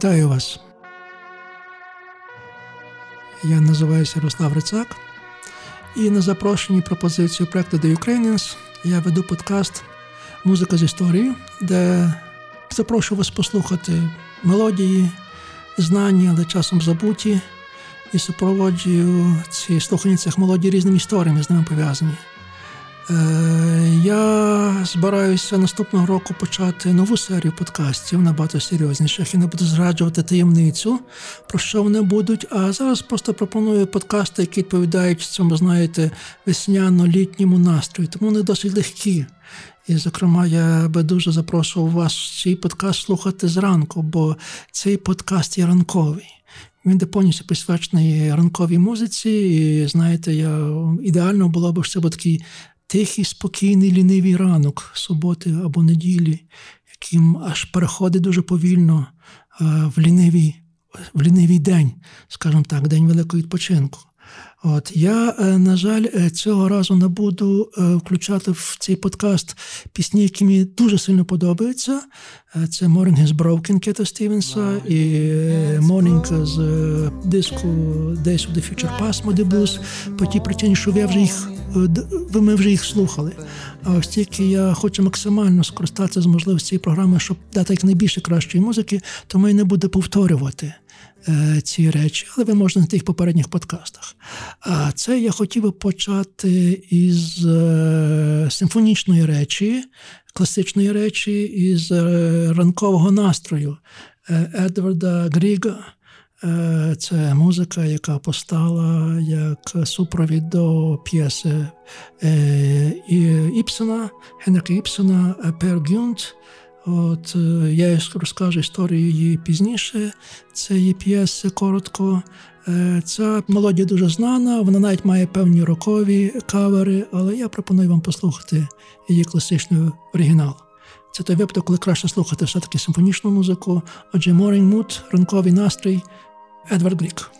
Вітаю вас. Я називаюся Ярослав Рицак. І на запрошенні пропозицію проекту The Ukrainians я веду подкаст Музика з історії, де запрошую вас послухати мелодії, знання, але часом забуті, і супроводжую ці слухання цих мелодій різними історіями з ними пов'язані. Е, я збираюся наступного року почати нову серію подкастів набагато серйозніших і не буду зраджувати таємницю, про що вони будуть. А зараз просто пропоную подкасти, які відповідають цьому, знаєте, весняно-літньому настрою. Тому вони досить легкі. І, зокрема, я би дуже запрошував вас цей подкаст слухати зранку, бо цей подкаст є ранковий. Він де повністю присвячений ранковій музиці. І знаєте, я ідеально було б, щоб такий тихий, спокійний, лінивий ранок суботи або неділі, яким аж переходить дуже повільно в лінивий, в лінивий день, скажімо так, день великого відпочинку. От я, е, на жаль, е, цього разу не буду е, включати в цей подкаст пісні, які мені дуже сильно подобаються. Це Morning is Broken Кета Стівенса і Morning з диску Days of the Future Past Moody Blues, по тій причині, що я вже їх ми вже їх слухали. А ось тільки я хочу максимально скористатися з можливості цієї програми, щоб дати якнайбільше кращої музики, тому я не буду повторювати ці речі, але ви можете на тих попередніх подкастах. А це я хотів би почати із е, симфонічної речі, класичної речі, із е, ранкового настрою Едварда Гріга. Е, це музика, яка постала як супровід до п'єси е, Іпсона, Генрика Іпсона Пер. От е, я розкажу історію її пізніше. Це є п'єси коротко. Ця мелодія дуже знана, вона навіть має певні рокові кавери, але я пропоную вам послухати її класичний оригінал. Це той випадок, коли краще слухати все-таки симфонічну музику. Отже, Morning Mood, ранковий настрій. Edward Grieg.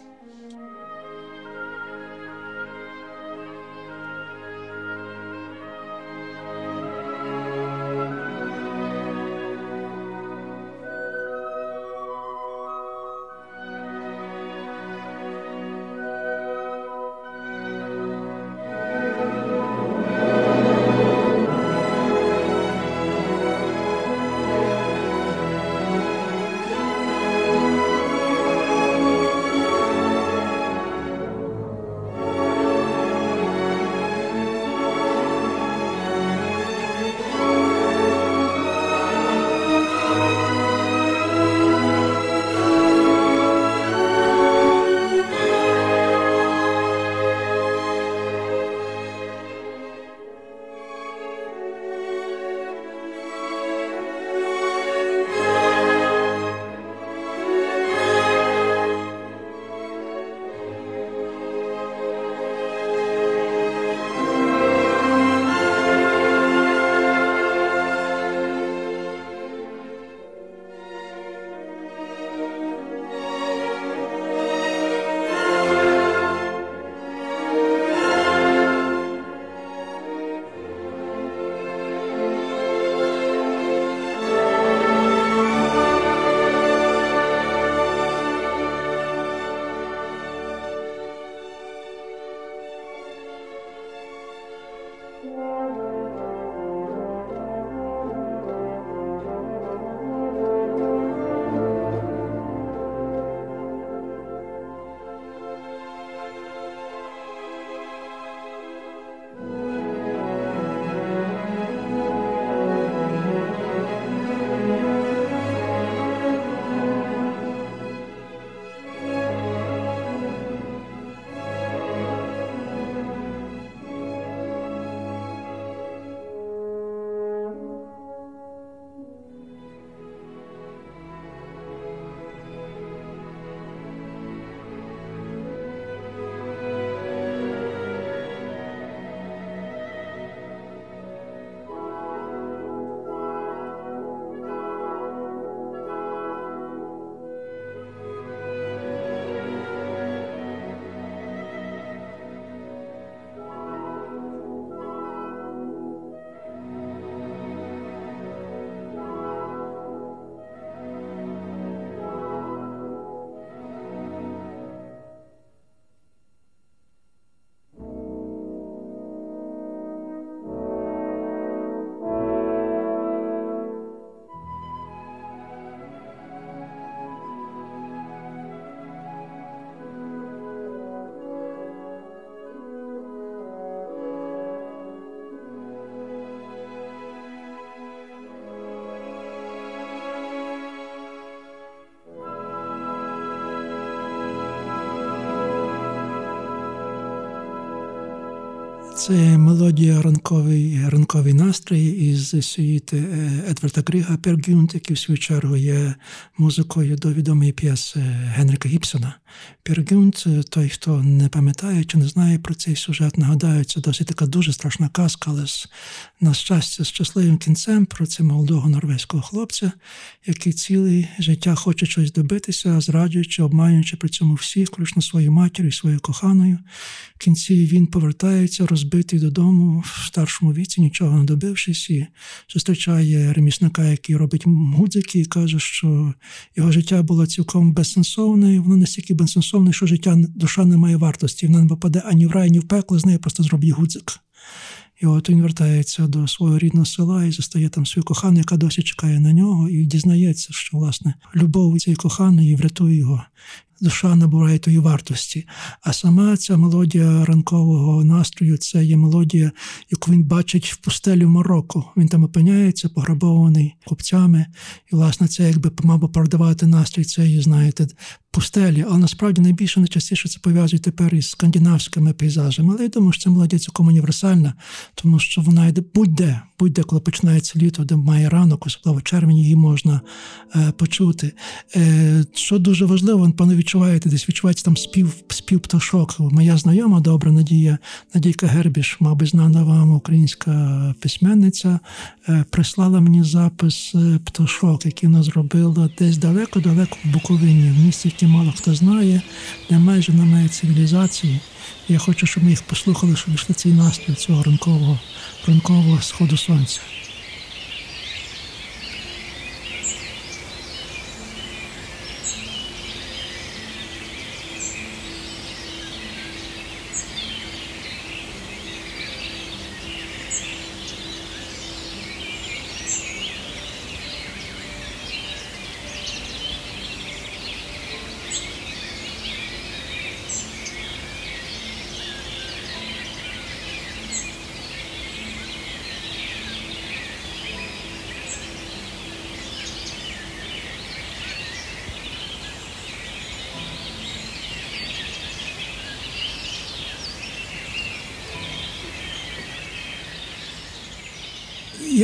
Це мелодія ранковий ранковий настрій із сюїти Едварда Гріга Пергюнт, який в свою чергу є музикою до відомої п'єси Генрика Гіпсона. Пергюнт, той, хто не пам'ятає чи не знає про цей сюжет, нагадаю, це досить така дуже страшна казка, але на щастя з щасливим кінцем про це молодого норвезького хлопця, який ціле життя хоче щось добитися, зраджуючи, обманюючи при цьому всіх, включно свою матір і свою коханою. В кінці він повертається розбитий додому в старшому віці, нічого не добившись, і зустрічає ремісника, який робить музики, і каже, що його життя було цілком безсенсовне, і воно настільки безсенсовне, що життя душа не має вартості. Вона не попаде ані в рай, ані в пекло, з нею просто зробить гудзик. І от він вертається до свого рідного села і застає там свою кохану, яка досі чекає на нього, і дізнається, що власне любов цієї коханої врятує його душа набуває тої вартості. А сама ця мелодія ранкового настрою це є мелодія, яку він бачить в пустелі в Марокко. Він там опиняється, пограбований купцями. І, власне, це якби би продавати настрій цієї, знаєте, пустелі. Але насправді найбільше найчастіше це пов'язує тепер із скандинавськими пейзажами. Але я думаю, що це мелодія цілком універсальна, тому що вона йде будь-де, будь-де, коли починається літо, де має ранок, особливо в червні, її можна е, почути. Е, Що дуже важливо, пане відчуваєте, десь відчувається там спів спів пташок. Моя знайома добра Надія Надійка Гербіш, мабуть, знана вам українська письменниця, е, прислала мені запис е, пташок, який вона зробила десь далеко-далеко в Буковині, в місті, яке мало хто знає, де майже немає цивілізації. Я хочу, щоб ми їх послухали, щоб вийшли цей настрій цього ранкового, ранкового сходу сонця.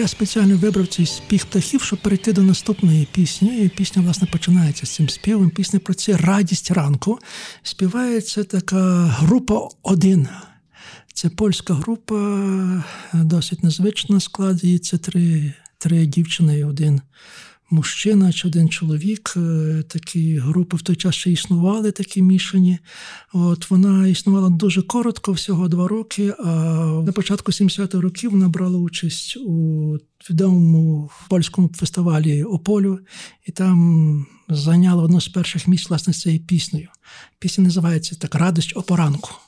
Я спеціально вибрав цей спів птахів, щоб перейти до наступної пісні. І Пісня, власне, починається з цим співом. Пісня про це радість ранку. Співається така група один. Це польська група, досить незвична складі. Це три, три дівчини і один мужчина чи один чоловік. Е, такі групи в той час ще існували, такі мішані. От Вона існувала дуже коротко, всього два роки. А на початку 70-х років вона брала участь у відомому польському фестивалі Ополю, і там зайняла одну з перших місць власне з цією піснею. Пісня називається так Радость опоранку. Ви,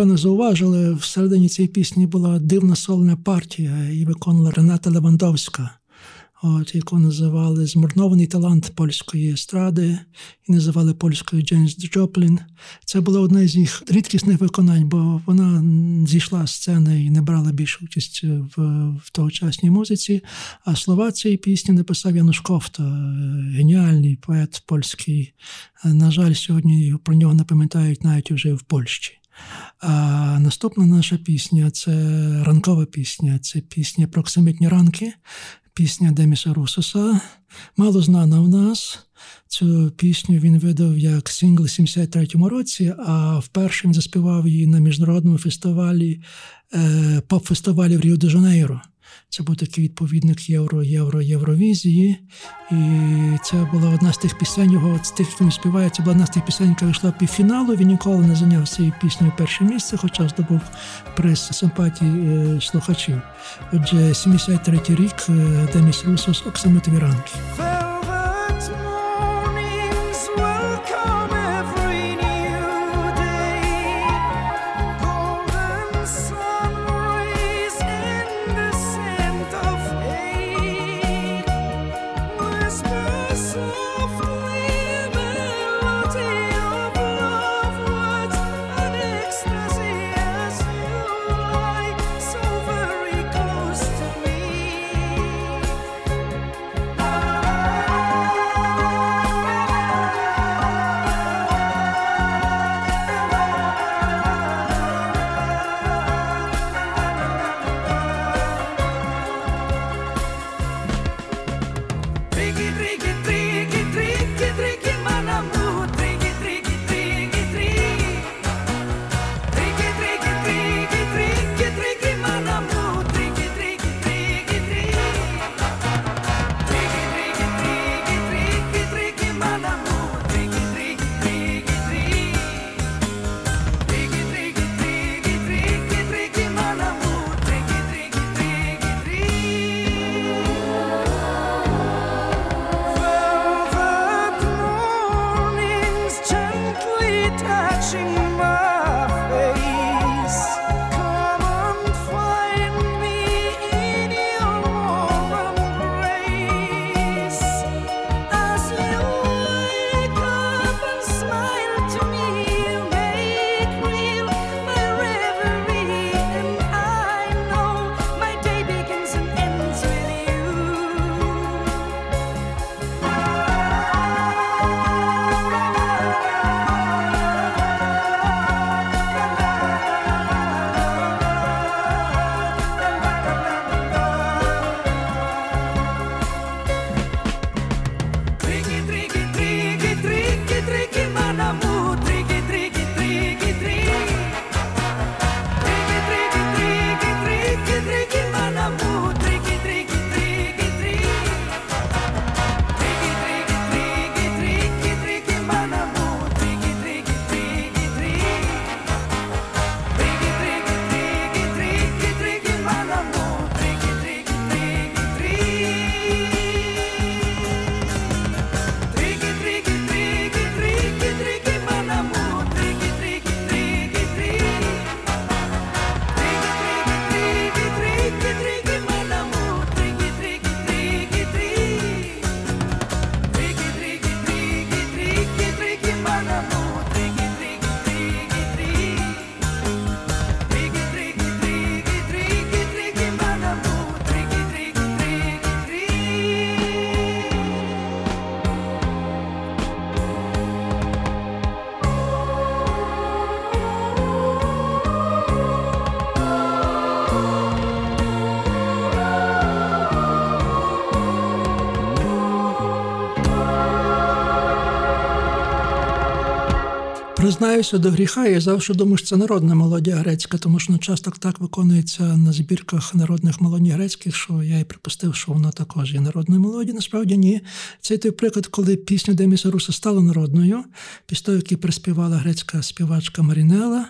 напевно, зауважили, всередині цієї пісні була дивна сольна партія, і виконала Рената Левандовська от, яку називали Змарнований талант польської естради і називали польською Джеймс Джоплін. Це було одне з їх рідкісних виконань, бо вона зійшла з сцени і не брала більше участь в, в тогочасній музиці. А слова цієї пісні написав Януш Кофта, геніальний поет польський. На жаль, сьогодні про нього не пам'ятають навіть уже в Польщі. А наступна наша пісня це ранкова пісня, це пісня Проксимітні ранки пісня Деміса Русоса. Мало знана в нас. Цю пісню він видав як сингл у 73-му році, а вперше він заспівав її на міжнародному фестивалі, е, поп-фестивалі в Ріо-де-Жанейро. Це був такий відповідник Євро, Євро, Євровізії. І це була одна з тих пісень, його з тих, хто він співає, це була одна з тих пісень, яка вийшла півфіналу. Він ніколи не зайняв цією піснею перше місце, хоча здобув приз симпатії е, слухачів. Отже, 73-й рік е, Деміс Русос Оксамитові ранки. Признаюся до гріха, я завжди думаю, що це народна мелодія грецька, тому що ну, часто так виконується на збірках народних мелодій грецьких, що я і припустив, що вона також є народною мелодією. Насправді ні. Це той приклад, коли пісня Деміса Руса стала народною, того, яку приспівала грецька співачка Марінела.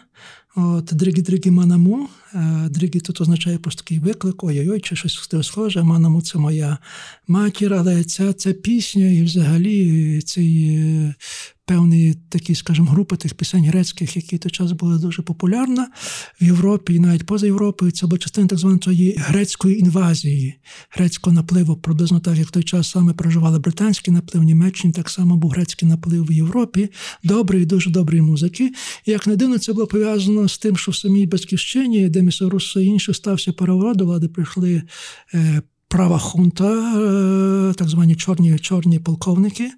От Дригі-дригі манаму. Е, Дригі тут означає просто такий виклик, ой-ой-ой, чи щось схоже. Манаму це моя матір, але ця, ця пісня і взагалі цей певні такі, скажімо, групи тих пісень грецьких, які той час були дуже популярна в Європі і навіть поза Європою. Це була частина так званої грецької інвазії, грецького напливу, приблизно так, як в той час саме проживали британський наплив, в Німеччині так само був грецький наплив в Європі, добрий, дуже доброї музики. І як не дивно, це було пов'язано з тим, що в самій батьківщині, де Місорусо і інші стався переворот, влади прийшли. Права хунта, е, так звані чорні чорні полковники.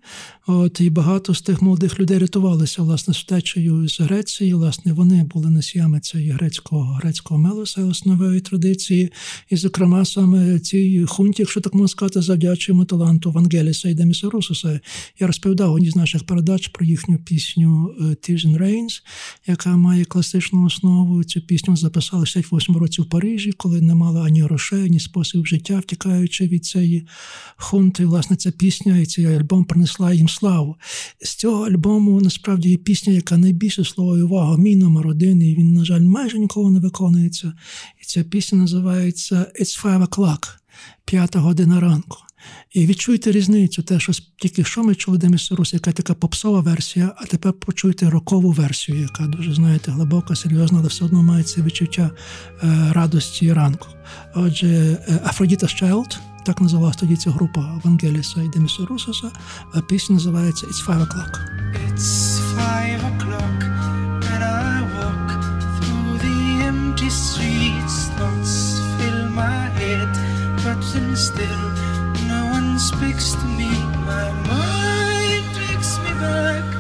От І багато з тих молодих людей рятувалися власне втечею з Греції. Власне, вони були носіями цієї грецького грецького мелоса, основної традиції. І, зокрема, саме цій хунті, якщо так можна сказати, завдячуємо таланту Вангеліса і Деміса Русуса. Я розповідав одній з наших передач про їхню пісню «Tears and Rains», яка має класичну основу. Цю пісню записали в 68 році в Парижі, коли не мали ані грошей, ні спосіб життя, втікаючи від цієї хунти. Власне, ця пісня і цей альбом принесла їм славу. З цього альбому насправді є пісня, яка найбільше слово увагу, мій номер один, і він, на жаль, майже нікого не виконується. І ця пісня називається It's Five O'Clock, п'ята година ранку. І відчуйте різницю, те, що тільки що ми чули Деміс Рус, яка така попсова версія, а тепер почуйте рокову версію, яка дуже, знаєте, глибока, серйозна, але все одно має це відчуття е, радості ранку. Отже, е, Aphrodite's Child – так називалась тоді ця група Вангеліса і Демісорусоса, пісня називається It's Five O'Clock. It's five o'clock to me. My mind takes me back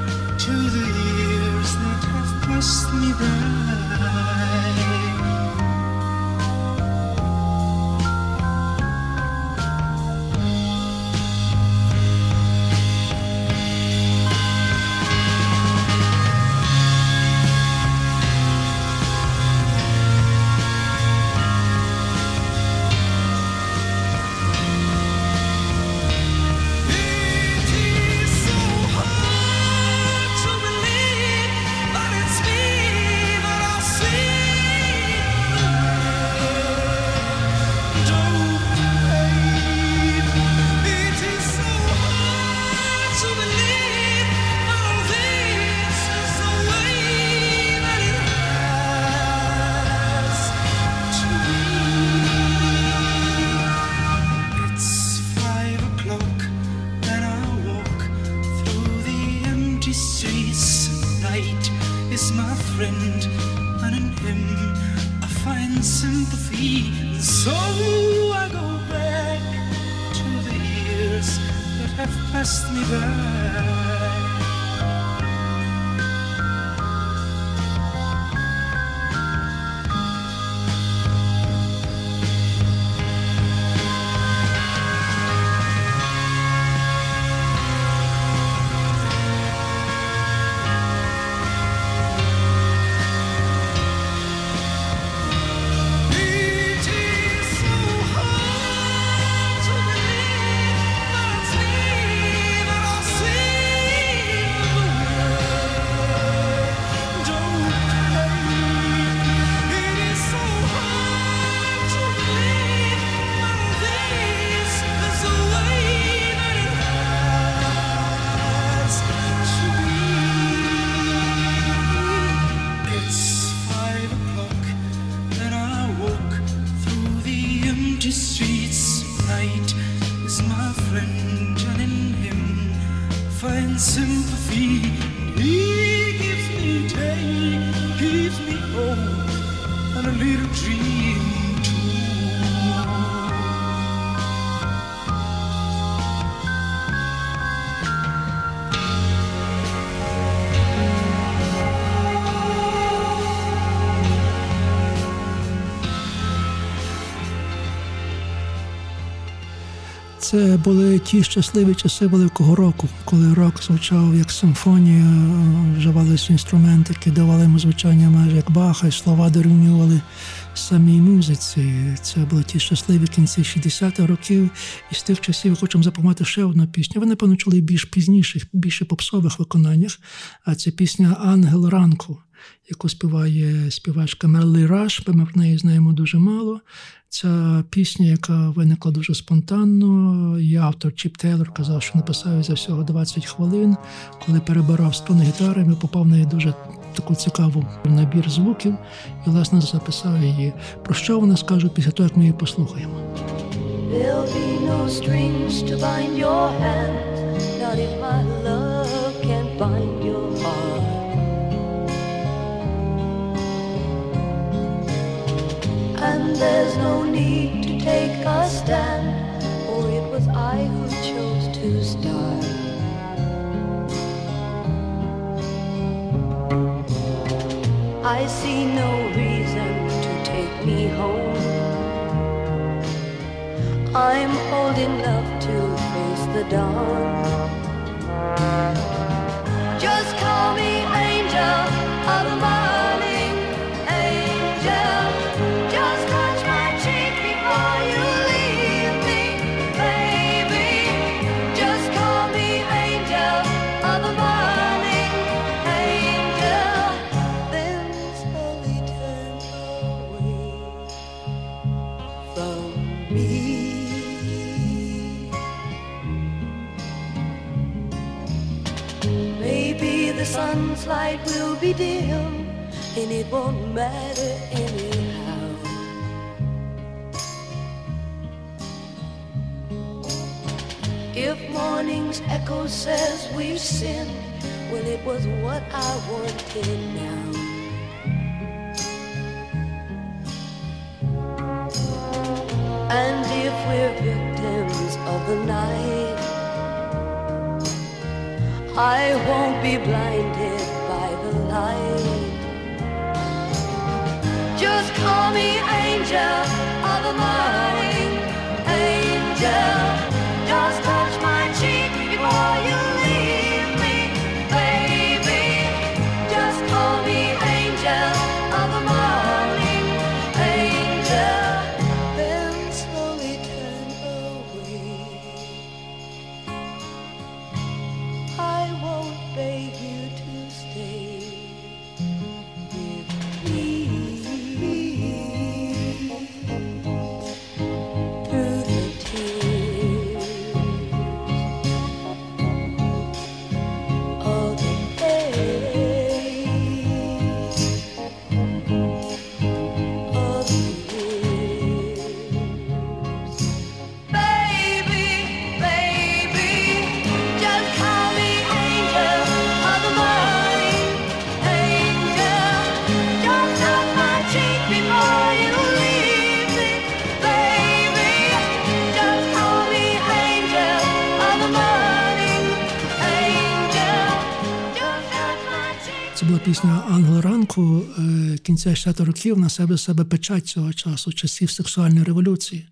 Це були ті щасливі часи Великого року, коли рок звучав як симфонія, вживалися інструменти, які давали йому звучання майже як баха, і слова дорівнювали самій музиці. Це були ті щасливі кінці 60-х років. І з тих часів хочемо запам'ятати ще одну пісню. Ви, напевно, більш пізніших, більше попсових виконаннях. А це пісня Ангел ранку. яку співає співачка Мерлі Раш, ми про неї знаємо дуже мало. Ця пісня, яка виникла дуже спонтанно. І автор Чіп Тейлор казав, що написав за всього 20 хвилин. Коли перебирав струни гітари, попав в неї дуже таку цікаву набір звуків і, власне, записав її. Про що вона скаже після того, як ми її послухаємо. And there's no need to take a stand, I who chose to start. I see no reason to take me home. I'm old enough to face the dawn. Just call me angel of the the sun's light will be dim and it won't matter anyhow. If morning's echo says we've sinned, well, it was what I wanted now. And if we're victims of the night, I won't be blinded by the light. Just call me angel of morning, angel. Пісня Англо ранку е, кінця 60-х років на себе себе печать цього часу, часів сексуальної революції.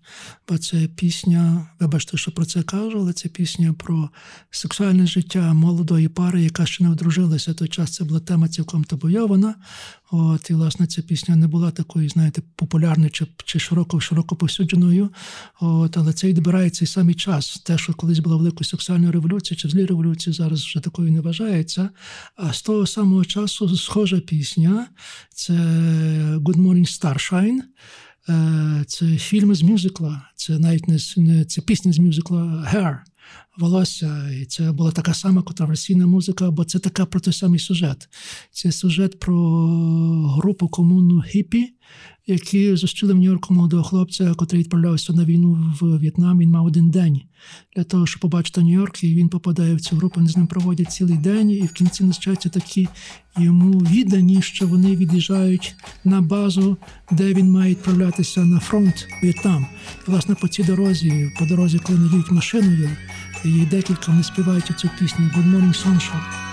Бо це пісня, вибачте, що про це кажу, але це пісня про сексуальне життя молодої пари, яка ще не одружилася. Той час це була тема цілком табуйована. От, і, власне, ця пісня не була такою, знаєте, популярною чи, чи широко широко повсюдженою. От, але це відбирає цей самий час. Те, що колись була великою сексуальною революцією чи взагалі революцією, зараз вже такою не вважається. А з того самого часу схожа пісня це Good Morning Starshine. Е, Це фільм з мюзикла, це навіть не це пісня з мюзикла Hair, волосся. І це була така сама контроверсійна музика, бо це така про той самий сюжет. Це сюжет про групу комуну хіпі, які зустріли в Нью-Йорку молодого хлопця, який відправлявся на війну в В'єтнам. Він мав один день для того, щоб побачити Нью-Йорк, і він попадає в цю групу. Вони з ним проводять цілий день, і в кінці назначаються такі йому віддані, що вони від'їжджають на базу, де він має відправлятися на фронт В'єтнам. І, власне, по цій дорозі, по дорозі, коли вони їдуть машиною, їх декілька вони співають цю пісню Good Morning Sunshine.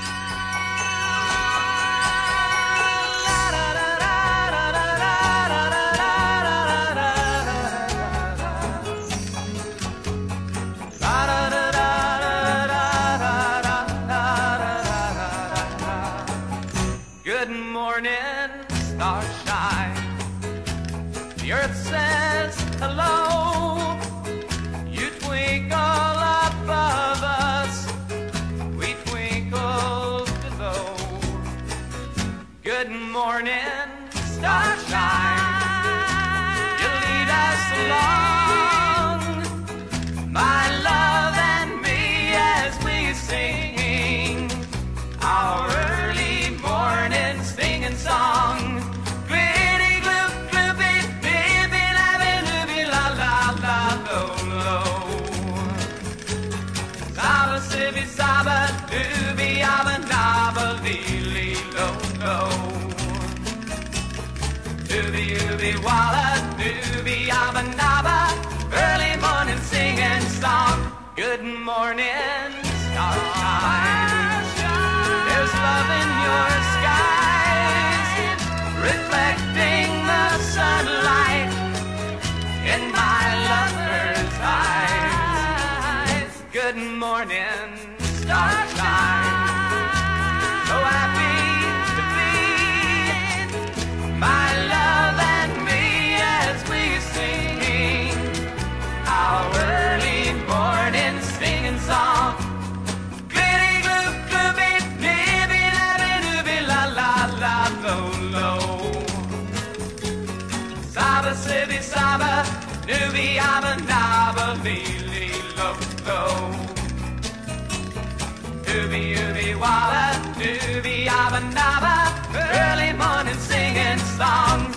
Song. Good morning, starshine. There's love in your skies, reflecting the sunlight in my lover's eyes. Good morning, lo. Dooby ooby walla, dooby abba nabba, early morning singing song.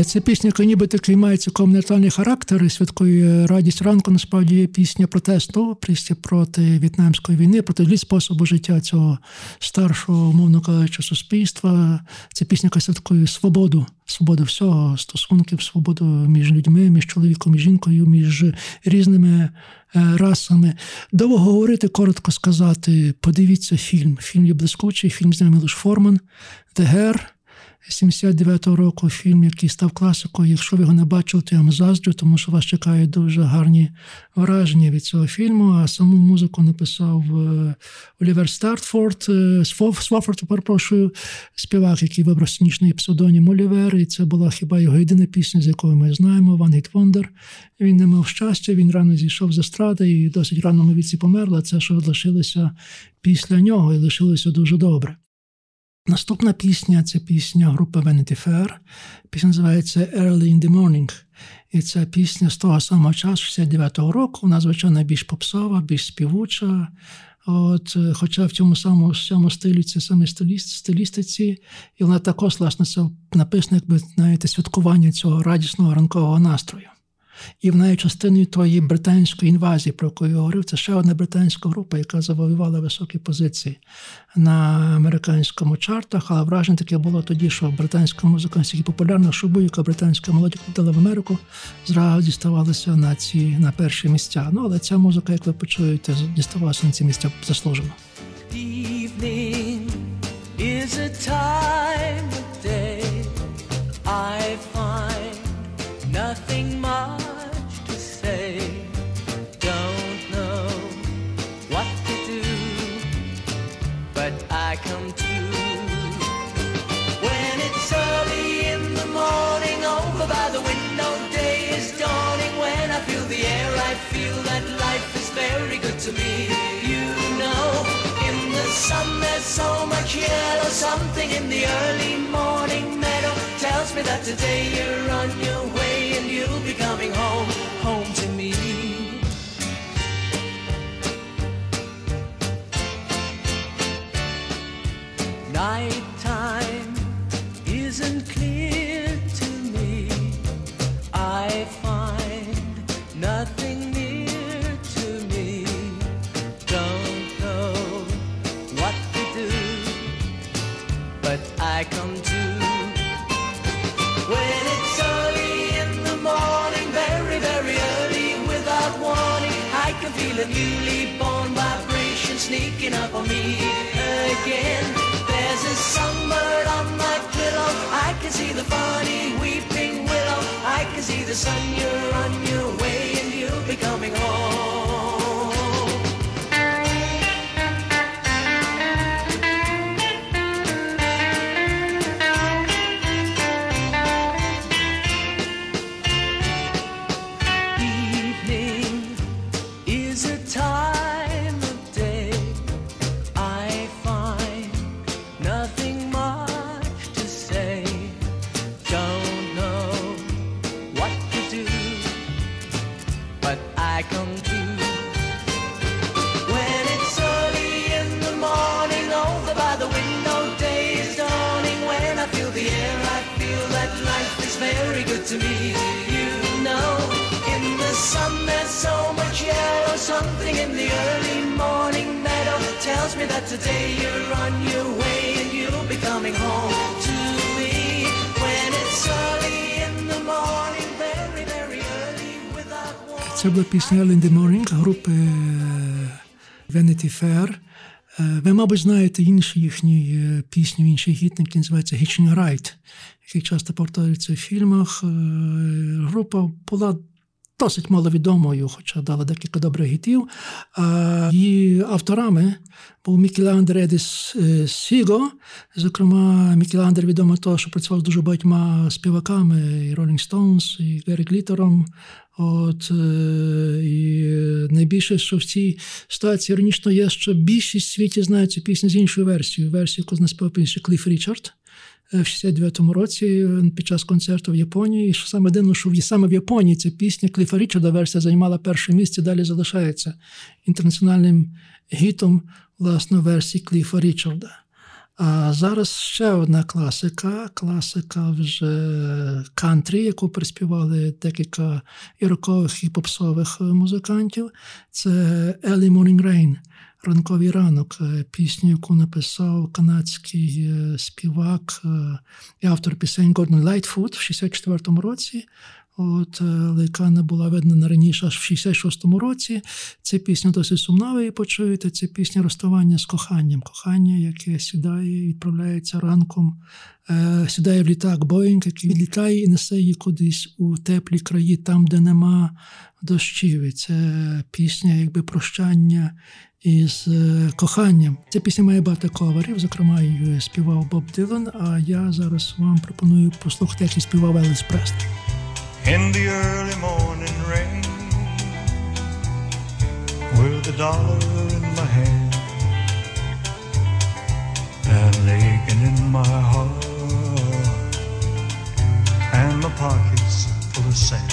Е, Ця пісня, яка ніби такий має цілком характер і святкує радість ранку, насправді є пісня протесту, пісня проти в'єтнамської війни, проти способу життя цього старшого, мовно кажучи, суспільства. Це пісня, яка святкує свободу, свободу всього, стосунків, свободу між людьми, між чоловіком і жінкою, між різними е, расами. Довго говорити, коротко сказати, подивіться фільм. Фільм є блискучий, фільм з Мілош Форман, «The Hair», 79-го року фільм, який став класикою. Якщо ви його не бачили, то я вам заздрю, тому що вас чекають дуже гарні враження від цього фільму. А саму музику написав е, Олівер Стартфорд, е, Сфоф- Свофорд, перепрошую, співак, який вибрав сценічний псевдонім Олівер. І це була хіба його єдина пісня, з якою ми знаємо, One Hit Wonder. Він не мав щастя, він рано зійшов з естради і досить раному віці помер, але це, що лишилося після нього, і лишилося дуже добре. Наступна пісня це пісня групи Vanity Fair. Пісня називається Early in the Morning. І це пісня з того самого часу, 69-го року. Вона, звичайно, більш попсова, більш співуча. От, е, хоча в цьому самому, цьому стилі це саме стиліст, стилістиці, і вона також, власне, це написано, якби знаєте, святкування цього радісного ранкового настрою. І вона є частиною тої британської інвазії, про яку я говорив. Це ще одна британська група, яка завоювала високі позиції на американському чартах. Але враження таке було тоді, що британська музика настільки популярна, що будь-яка британська молодь ходила в Америку, зразу діставалася на ці на перші місця. Ну але ця музика, як ви почуєте, діставалася на ці місця заслужено. Is a time of day I find nothing much sun there's so much yellow. Something in the early morning meadow tells me that today you're on your way and you'll be coming home, home to me. Nighttime I come to. When it's early in the morning, very, very early, without warning, I can feel a newly born vibration sneaking up on me again. There's a sunbird on my pillow, I can see the funny weeping willow, I can see the sun, you're on your way and you'll be coming home. That today you're on your way and you'll be coming home to me. When it's early in the morning, very, very early, without warning. Це була пісня Early in the Morning групи е, Vanity Fair. Е, Ви, мабуть, знаєте інші їхні е, пісні, інший гіт, який називається Hitching Ride, який часто повторюється в фільмах. Е, Група була досить маловідомою, хоча дала декілька добрих гітів. Її авторами був Мікеландр Едіс е, Сіго. Зокрема, Мікеландр відомо того, що працював з дуже багатьма співаками, і Rolling Stones, і Гері Глітером. От, е, і найбільше, що в цій ситуації іронічно є, що більшість в світі знає цю пісню з іншою версією. Версію, яку наспівав пізніше Кліф Річард в 69-му році е, під час концерту в Японії. І саме дивно, що саме в Японії ця пісня Кліфа Річарда версія займала перше місце, далі залишається інтернаціональним гітом власне версії Кліфа Річарда. А зараз ще одна класика, класика вже кантрі, яку приспівали декілька і рокових, і попсових е, музикантів. Це Early Morning Rain, ранковий ранок, е, пісню, яку написав канадський е, співак е, і автор пісень Гордон Лайтфуд в 64-му році. От, яка не була видана раніше аж в 66-му році. Це пісня досить сумна, ви почуєте. Це пісня розставання з коханням. Кохання, яке сідає і відправляється ранком, е, сідає в літак Боїнг, який відлітає і несе її кудись у теплі краї, там, де нема дощів. І це пісня, якби прощання із е, коханням. Ця пісня має багато коверів, зокрема, її співав Боб Дилан. А я зараз вам пропоную послухати, як її співав Еліс Прест. in the early morning rain with a dollar in my hand and aching in my heart and my pockets full of sand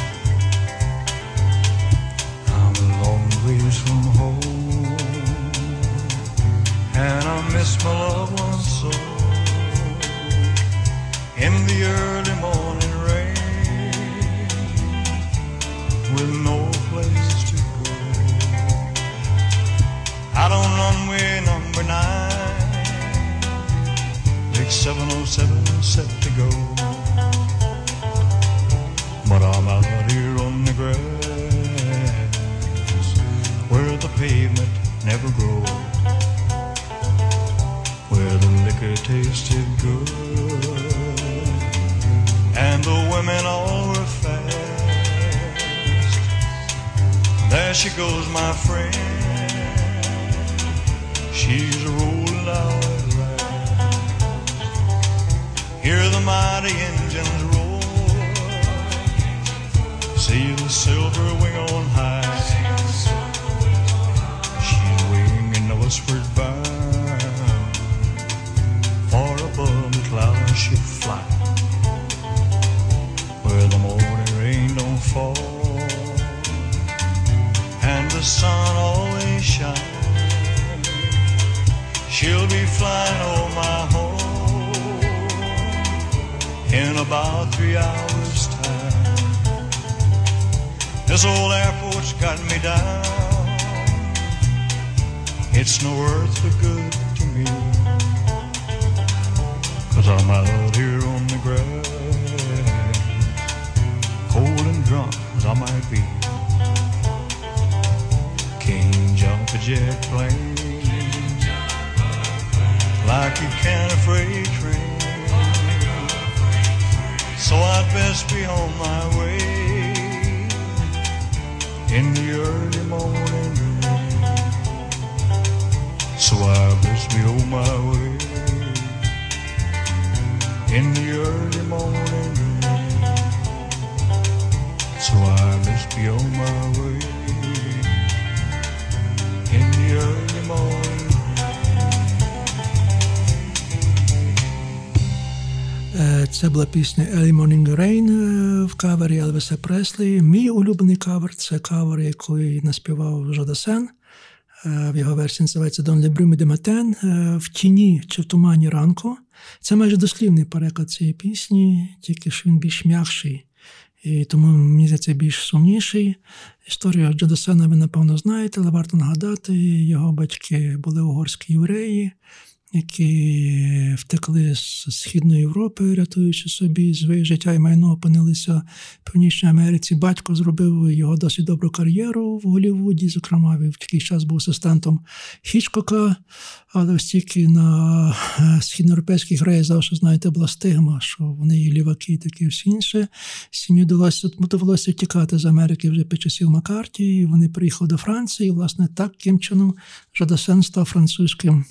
I'm a long ways from home and I miss my loved ones so in the early morning rain with no place to go. Out on runway number nine, big 707 set to go. But I'm out here on the grass where the pavement never grows, liquor tasted good and the women all were fast. There she goes, my friend. She's rolling out at last. Hear the mighty engines roar. See the silver wing on high. She's winging westward bound. Clouds she fly. Where the morning rain don't fall and the sun always shines. She'll be flying over my home in about three hours' time. This old airport's got me down. It's no earthly good to me. Cause I'm out here on the grass, cold and drunk as I might be. Can't jump a jet plane, like you can a freight train. So I'd best be on my way in the early morning. So I best be on my way. In the early morning. So I must be on my way in the early morning. Е, Це була пісня Early Morning Rain е, в кавері Елвіса Преслі. Мій улюблений кавер це кавер, який наспівав Жодасен. Е, В його версії називається Дон Лебрюми де Матен е, в тіні чи в тумані ранку. Це майже дослівний переклад цієї пісні, тільки що він більш м'якший. І тому мені здається більш сумніший. Історію Джодасена ви, напевно, знаєте, але варто нагадати, його батьки були угорські євреї, які втекли з Східної Європи, рятуючи собі своє життя і майно опинилися в Північній Америці. Батько зробив його досить добру кар'єру в Голлівуді, зокрема, він в такий час був асистентом Хічкока, але оскільки на е, східноєвропейських греїв завжди, знаєте, була стигма, що вони є ліваки і таке всі інше. Сім'ю довелося, довелося тікати з Америки вже під часів Маккарті, і вони приїхали до Франції, і, власне, таким чином Жадасен став французьким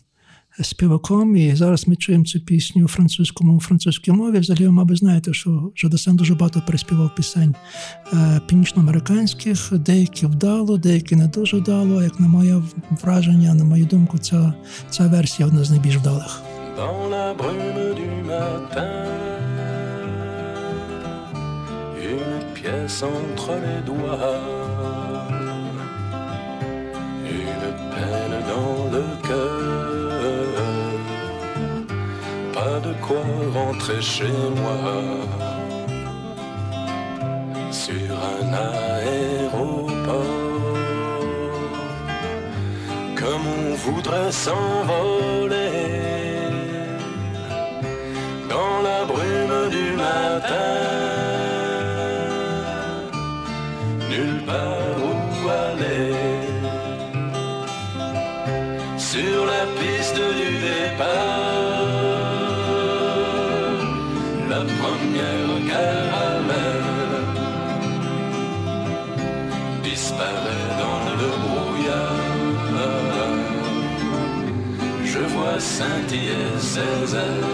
співаком, і зараз ми чуємо цю пісню у французькому у французькій мові. Взагалі, ви, мабуть, знаєте, що Жодасен дуже багато переспівав пісень е, північноамериканських, деякі вдало, деякі не дуже вдало. Як на моє враження, на мою думку, ця, ця версія одна з найбільш вдалих. entre les doigts, une peine dans le cœur. De quoi rentrer chez moi sur un aéroport comme on voudrait s'envoler dans la brume du matin. Nulle part où aller sur la piste du départ. Je vois scintiller ses ailes.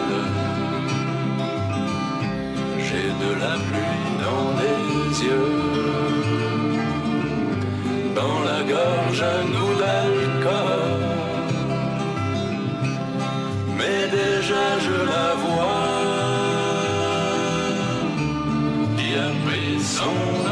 J'ai de la pluie dans les yeux. Dans la gorge un goût d'alcool. Mais déjà je la vois qui a pris son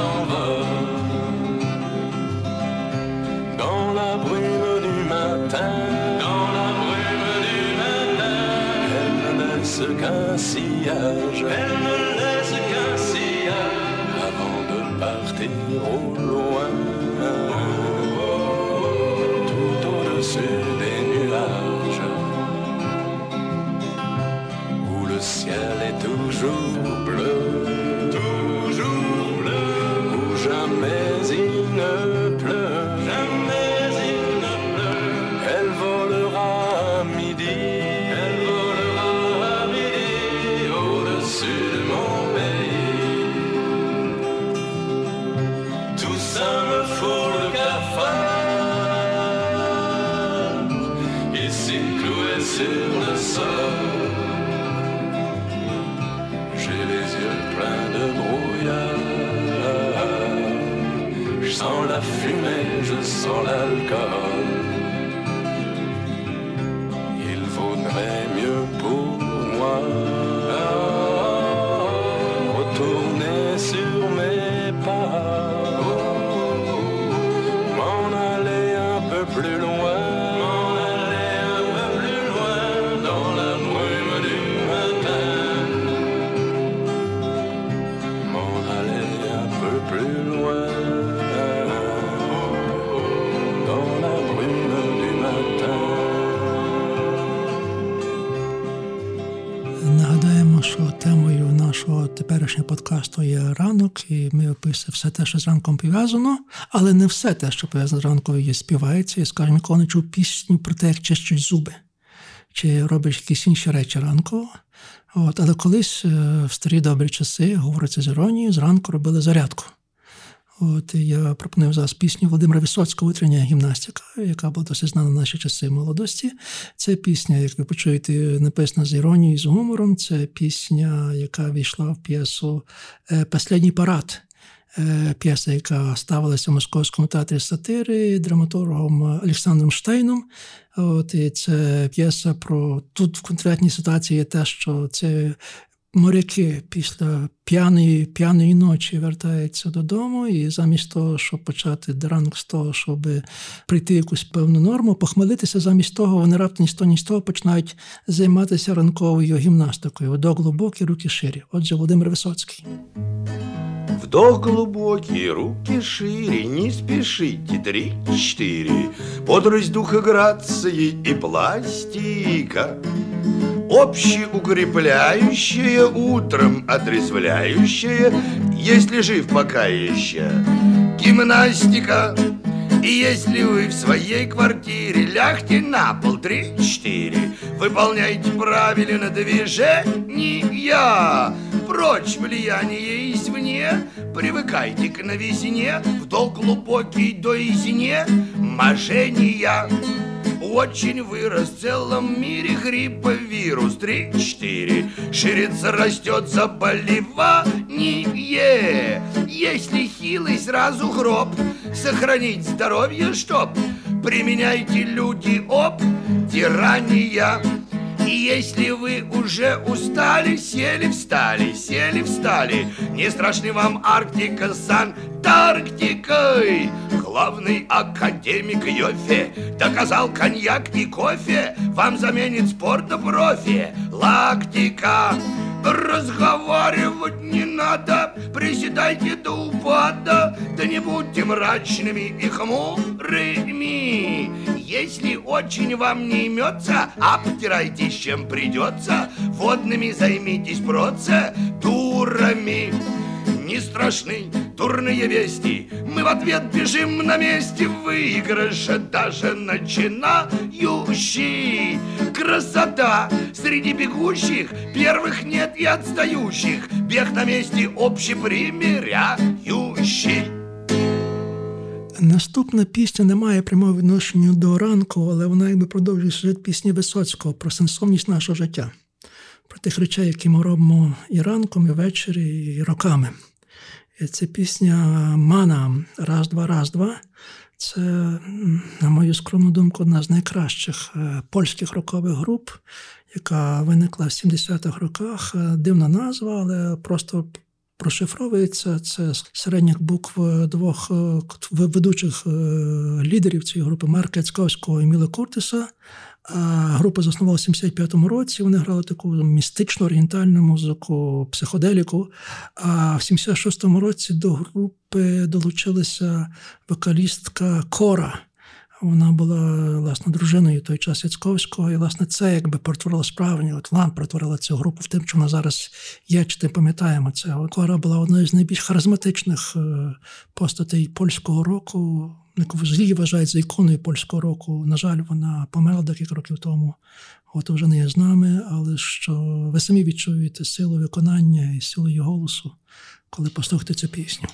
sillage. Elle ne laisse qu'un sillage avant de partir au loin. Tout au-dessus des nuages où le ciel est toujours bleu. І все те, що з ранком пов'язано, але не все те, що пов'язано з ранком, співається. Я скажімо, ніколи не чув пісню про те, як чищуть зуби. чи робиш якісь інші речі ранку. От, але колись е, в старі добрі часи, говориться з іронією, зранку робили зарядку. От я пропоную зараз пісню Володимира Висоцького Утрення гімнастика, яка була досить знана в наші часи молодості. Це пісня, як ви почуєте, написана з іронією, з гумором. Це пісня, яка війшла в п'єсу е, Последній парад. Е, П'єса, яка ставилася в Московському театрі сатири драматургом Олександром Штейном. От і це п'єса про тут в конкретній ситуації є те, що це моряки після п'яної п'яної ночі вертаються додому, і замість того, щоб почати ранок з того, щоб прийти якусь певну норму, похмелитися, замість того, вони раптом ні з того, ні з того починають займатися ранковою гімнастикою. Вдох глибокі, руки ширі. Отже, Володимир Висоцький. Вдох глубокий, руки шире, не спешите, три-четыре. Бодрость духа, грации и пластика. Общеукрепляющая, утром отрезвляющая, если жив пока еще. Гимнастика. И если вы в своей квартире лягте на пол три-четыре, выполняйте правильно движения, прочь влияние извне, привыкайте к новизне, вдох глубокий до изне, мошения. Очень вырос в целом мире грипповирус. 3-4 Ширится, растет заболевание. Если хилый, сразу гроб. Сохранить здоровье, чтоб. Применяйте люди об тирания. И если вы уже устали, сели, встали, сели, встали, не страшны вам Арктика с Антарктикой. Главный академик Йофе доказал коньяк и кофе вам заменит спорта профи. Лактика. Разговаривать не надо, приседайте до упада, да не будьте мрачными и хмурыми. Если очень вам не имется, обтирайтесь чем придется, водными займитесь процедурами. Не страшны дурные вести, мы в ответ бежим на месте выигрыша, даже начинающий. Красота среди бегущих, первых нет и отстающих, бег на месте общепримиряющий. Наступна пісня не має прямого відношення до ранку, але вона якби продовжує сюжет пісні Висоцького про сенсовність нашого життя, про тих речей, які ми робимо і ранком, і ввечері, і роками. І Це пісня Мана раз, два, раз, два. Це, на мою скромну думку, одна з найкращих е, польських рокових груп, яка виникла в 70-х роках. Е, Дивна назва, але просто прошифровується. Це з середніх букв двох е, ведучих е, лідерів цієї групи Марка Яцьковського і Міла Куртиса. Група заснувалася в 75-му році. Вони грали таку містичну орієнтальну музику, психоделіку. А в 76-му році до групи долучилася вокалістка Кора. Вона була власне дружиною той час Яцьковського, і власне це якби перетворило справжню. От вона перетворила цю групу в тим, що вона зараз є, чи ти пам'ятаємо це. Кора була одною з найбільш харизматичних е, постатей польського року, взагалі вважають за іконою польського року. На жаль, вона померла декілька років тому. От вже не є з нами, але що ви самі відчуєте силу виконання і силу її голосу, коли послухаєте цю пісню.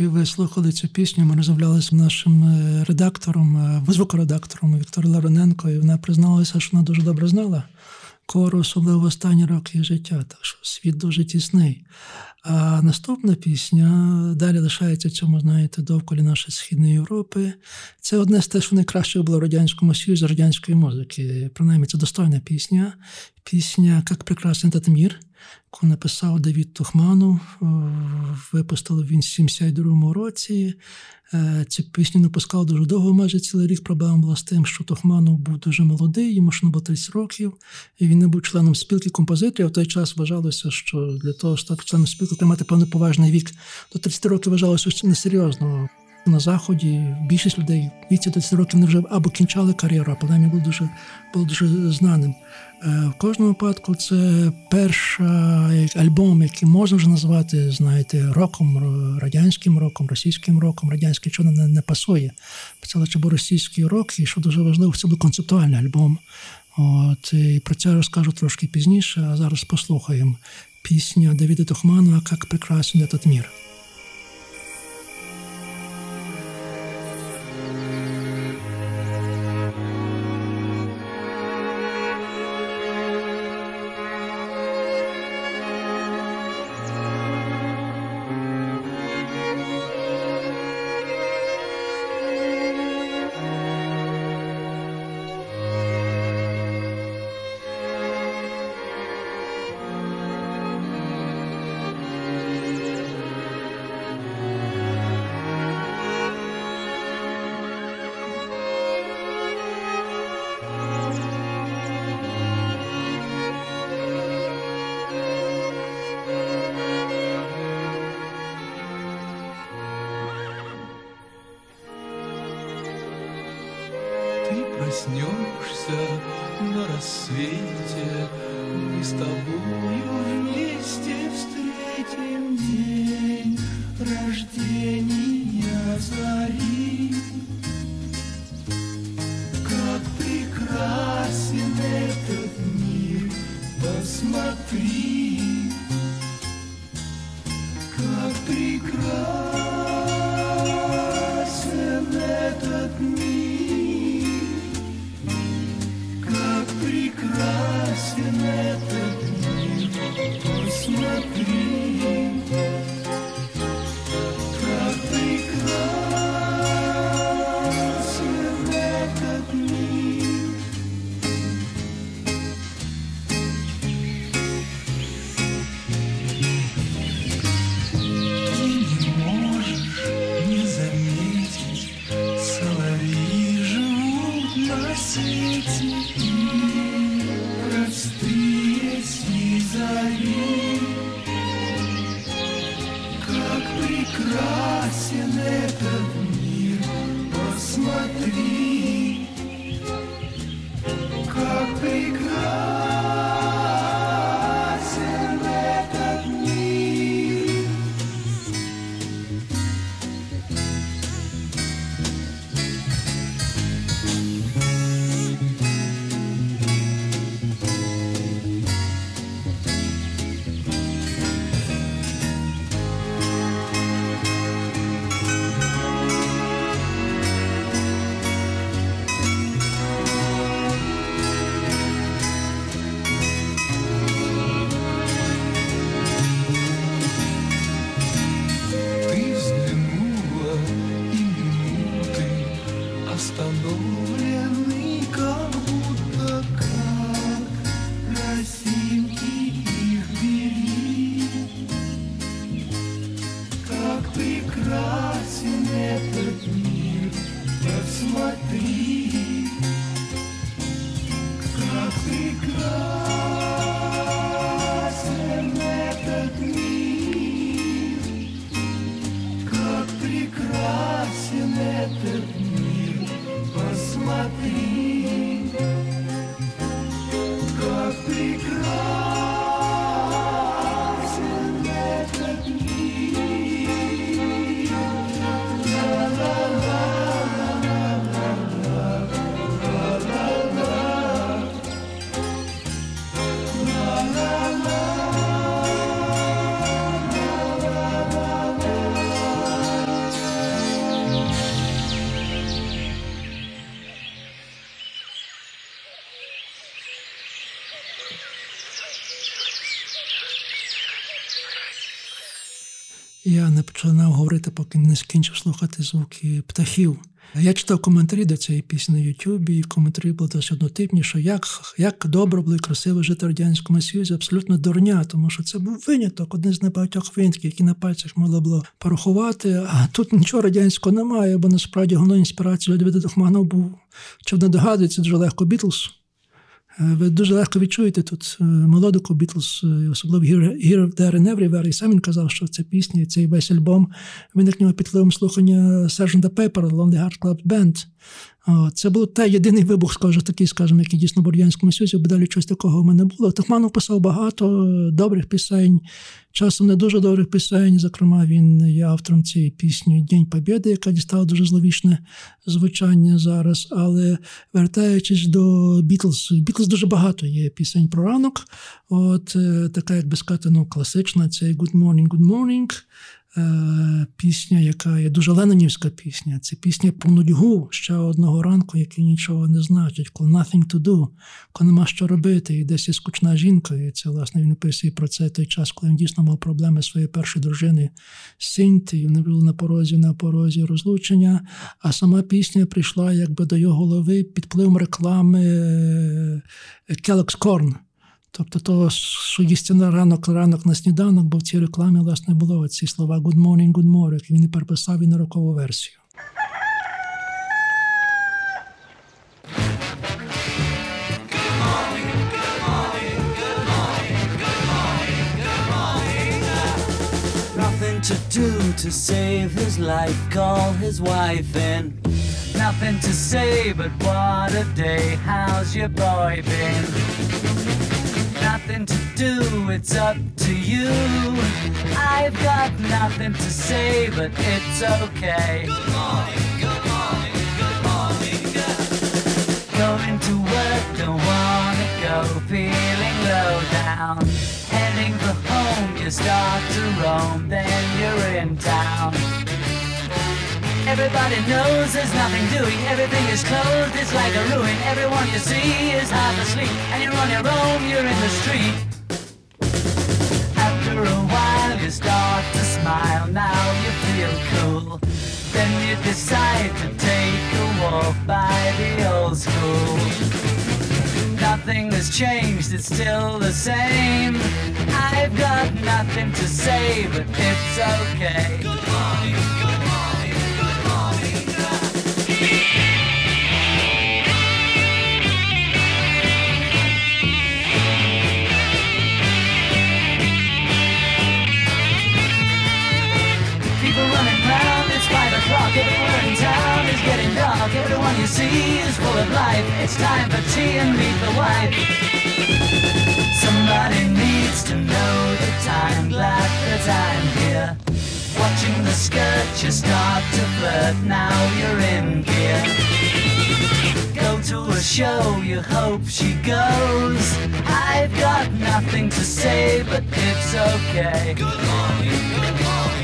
Поки ви слухали цю пісню, ми розмовляли з нашим е, редактором, е, звукоредактором Вікторією Лавриненко, і вона призналася, що вона дуже добре знала кору, особливо в останні роки життя, так що світ дуже тісний. А наступна пісня далі лишається цьому, знаєте, довколі нашої східної Європи. Це одне з те, що найкраще було в Радянському Союзі радянської музики. Принаймні, це достойна пісня. Пісня Як прекрасний этот мір, яку написав Давід Тухманов. О, Випустили він в 72-му році. Е, Цю пісню не пускав дуже довго, майже цілий рік. Проблема була з тим, що Тухманов був дуже молодий, йому ще не було 30 років, і він не був членом спілки композиторів. В той час вважалося, що для того, щоб стати членом спілки, треба мати певний поважний вік. До 30 років вважалося що несерйозно. На заході більшість людей віці 30 років вони вже або кінчали кар'єру, а принаймні був дуже, дуже знаним. Е, В кожному випадку це перший альбом, який можна вже назвати, знаєте, роком, радянським роком, російським роком. Радянський чого не, не пасує. Це лише був російський рок, і що дуже важливо, це був концептуальний альбом. От, і про це розкажу трошки пізніше, а зараз послухаємо пісню Давіда Тухманова «Как прекрасен этот мир». Проснешься на рассвете, мы с тобою вместе встретим починав говорити, поки не скінчив слухати звуки птахів. Я читав коментарі до цієї пісні на Ютубі, і коментарі були досить однотипні, що як, як добре було і красиво жити в Радянському Союзі, абсолютно дурня, тому що це був виняток, один з небагатьох винятків, які на пальцях можна було порахувати. А тут нічого радянського немає, бо насправді головною інспірацією Львіда Духманов був, чи не догадується, дуже легко Бітлз. Е, Ви дуже легко відчуєте тут е, мелодику Бітлз, особливо Here, Here, There and Everywhere. І сам він казав, що ця пісня, цей весь альбом виник нього під впливом слухання Сержанта Pepper, Lonely Heart Club Band. Це був той єдиний вибух, скажу, такий, скажімо, який дійсно в Радянському Союзі, бо далі чогось такого в мене було. Тухманов писав багато добрих пісень, часом не дуже добрих пісень. Зокрема, він є автором цієї пісні День Побєди, яка дістала дуже зловічне звучання зараз. Але вертаючись до Бітлз, Бітлз дуже багато є пісень про ранок. От е, така, як би сказати, ну, класична, це Good Morning, Good Morning. Е, Пісня, яка є дуже ленонівська пісня. Це пісня про нудьгу ще одного ранку, який нічого не значить, коли nothing to do, коли нема що робити, і десь є скучна жінка. І це, власне, він описує про це той час, коли він дійсно мав проблеми з своєю першою дружиною Синтією. Вони були на порозі, на порозі розлучення. А сама пісня прийшла якби до його голови під впливом реклами Kellogg's Corn. Тобто того, що їсти на ранок, ранок на сніданок, бо в цій рекламі, власне, було ці слова «Good morning, good morning», він і переписав і на рокову версію. To save his life. Call his wife in. Nothing to say, but what a day. How's your boy been? Nothing to do, it's up to you. I've got nothing to say, but it's okay. Good morning, good morning, good morning. Going to work, don't wanna go, feeling low down. Heading for home, you start to roam, then you're in town. Everybody knows there's nothing doing, everything is closed, it's like a ruin. Everyone you see is half asleep, and you're on your own, you're in the street. After a while, you start to smile, now you feel cool. Then you decide to take a walk by the old school. Nothing has changed, it's still the same. I've got nothing to say, but it's okay. Good morning, good It's time for tea and meet the wife. Somebody needs to know the time. Glad that I'm here. Watching the skirt, you start to flirt. Now you're in gear. Go to a show, you hope she goes. I've got nothing to say, but it's okay. Good morning, good morning.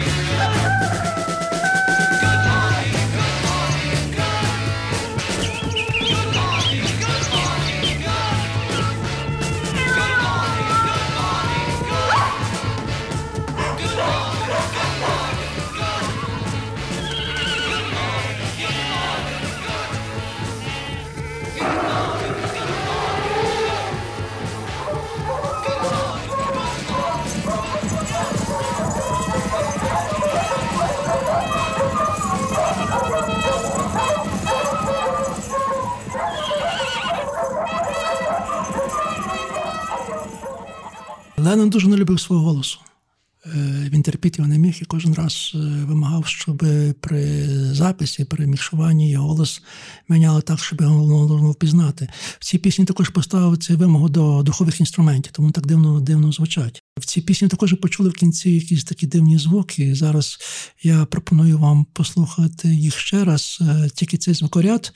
Леннон дуже не любив свого голосу. Е, Він терпіти його не міг і кожен раз е, вимагав, щоб при записі, при мікшуванні його голос міняли так, щоб його можна впізнати. В цій пісні також поставив цю вимогу до духових інструментів, тому так дивно дивно звучать. В цій пісні також почули в кінці якісь такі дивні звуки. Зараз я пропоную вам послухати їх ще раз. Е, Тільки цей звукоряд,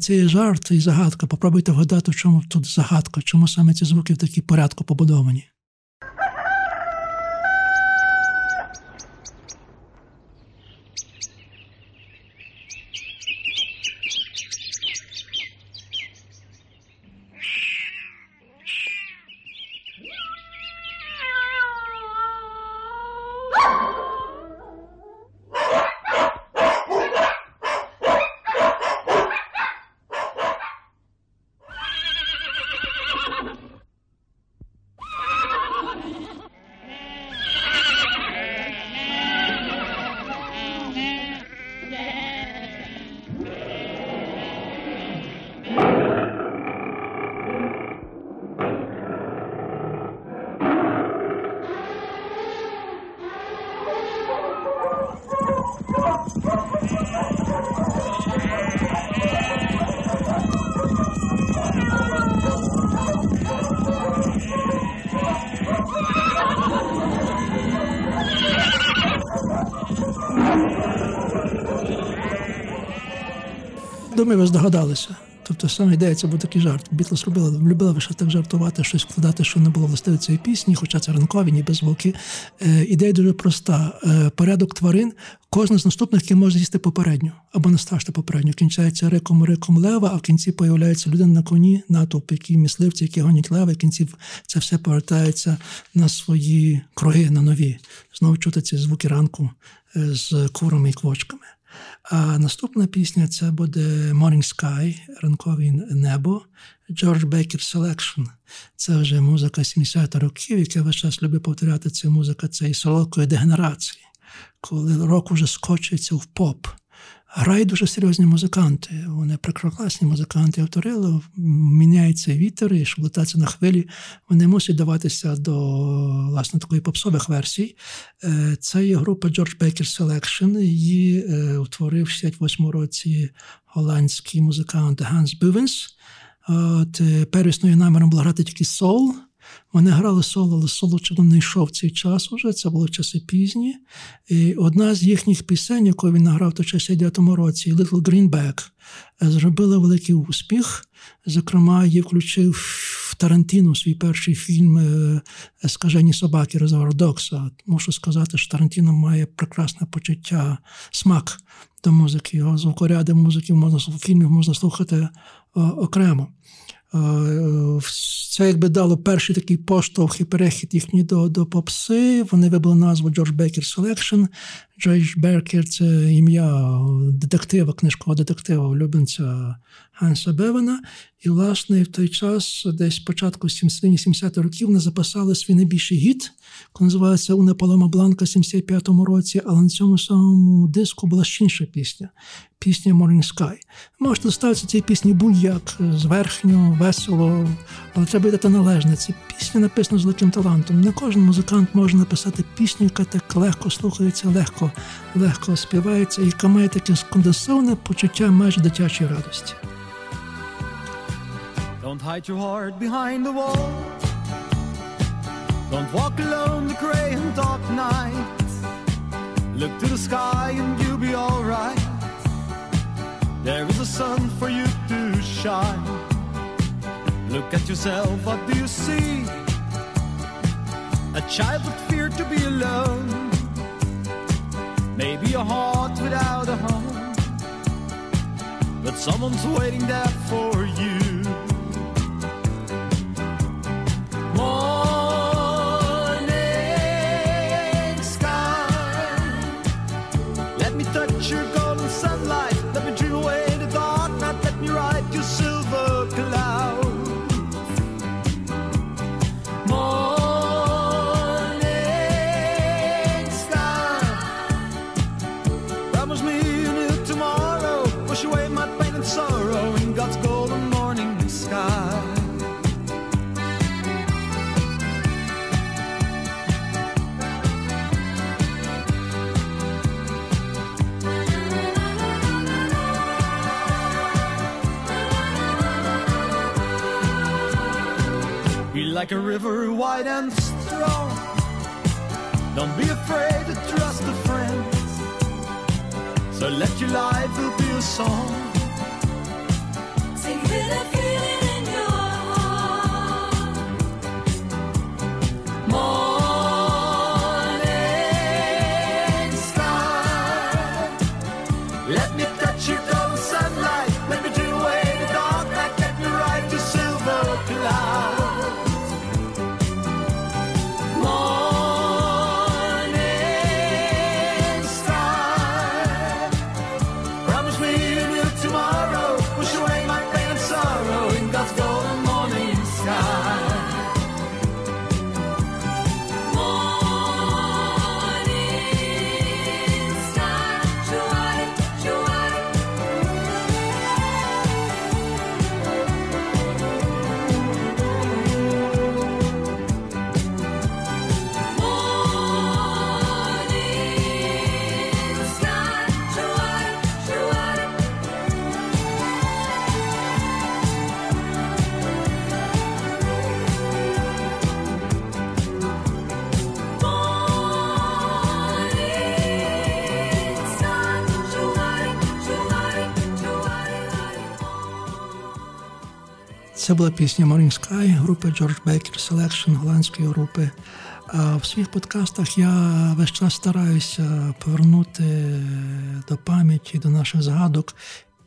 це є жарт і загадка. Попробуйте вгадати, в чому тут загадка, чому саме ці звуки в такій порядку побудовані. Думаю, ви здогадалися. Тобто саме ідея це був такий жарт. Бітлес робили, любили лише так жартувати, щось вкладати, що не було властиве цієї пісні, хоча це ранкові, ніби звуки. Е, ідея дуже проста. Е, порядок тварин, кожна з наступних ким може з'їсти попередню або страшно попередню. Кінчається риком риком лева, а в кінці появляється людина на коні, натовп, які мисливці, які гонять лева, і в кінці це все повертається на свої круги, на нові. Знову чути ці звуки ранку е, з курами і квочками. А наступна пісня це буде Morning Sky, ранкове небо, George Baker Selection. Це вже музика 70 років, яка весь час любить повторяти ця музика цієї солодкої дегенерації, коли рок уже скочується в поп. Грають дуже серйозні музиканти. Вони прекрасні музиканти авторили, міняється вітер, і щоб на хвилі, вони мусять даватися до власне такої попсових версій. Е, Це є група George Baker Selection. Її е, утворив в 68 році голландський музикант Ганс Бювенс. От е, первісною наміром було грати тільки сол. Вони грали соло, але соло не йшов цей час уже, це були часи пізні. І одна з їхніх пісень, яку він награв в той 69-му році, Little Greenback, е, зробила великий успіх. Зокрема, її включив в Тарантіно свій перший фільм е, Скажені собаки Докса. Мушу сказати, що Тарантіно має прекрасне почуття, смак до музики. Його звукоряди музики можна фільмів можна слухати окремо. Е, Це якби дало перший такий поштовх і перехід їхній до, до попси. Вони вибрали назву George Baker Selection. Джордж Беркер це ім'я детектива, книжкового детектива, улюбленця Ганса Бевена. І, власне, в той час, десь початку 70 років, вони записали свій найбільший гіт, який називається Уна Палома Бланка в 75-му році, але на цьому самому диску була ще інша пісня. Пісня Morning Sky. Можете ставитися цієї пісні будь-як, зверхньо, весело, але треба дати належне. Ця пісня написана з великим талантом. Не кожен музикант може написати пісню, яка так легко слухається, легко, легко співається, яка має таке сконденсоване почуття майже дитячої радості. Don't hide your heart behind the wall. Don't walk alone the gray and dark night. Look to the sky and you'll be alright. There is a sun for you to shine. Look at yourself, what do you see? A child that feared to be alone. Maybe a heart without a home. But someone's waiting there for you. Wide and strong. Don't be afraid to trust a friend. So let your life be a song. Це була пісня Morning Sky групи George Baker Selection голландської групи. А в своїх подкастах я весь час стараюся повернути до пам'яті, до наших згадок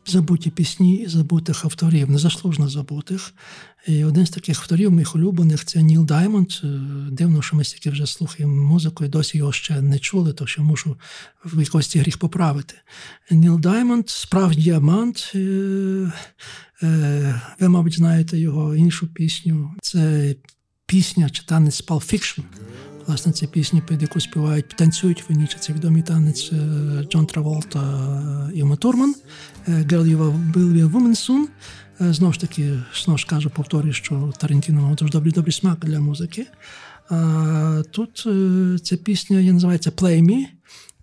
забуті пісні і забутих авторів, незаслужено забутих. І один з таких авторів, моїх улюблених, це Ніл Даймонд. Е, Дивно, що ми стільки вже слухаємо музику і досі його ще не чули, то що мушу в якості гріх поправити. Ніл Даймонд, справді діамант. Е, е, Ви, мабуть, знаєте його іншу пісню. Це пісня чи танець Pulp Fiction. Власне, це пісня, під яку співають, танцюють в ніч. Це відомий танець е, Джон Траволта Турман. Е, be a woman soon. Е, Знову ж таки, знову ж кажу, повторюю, що Тарантіно мав дуже добрий добрий смак для музики. А тут е, ця пісня я називається Play Me.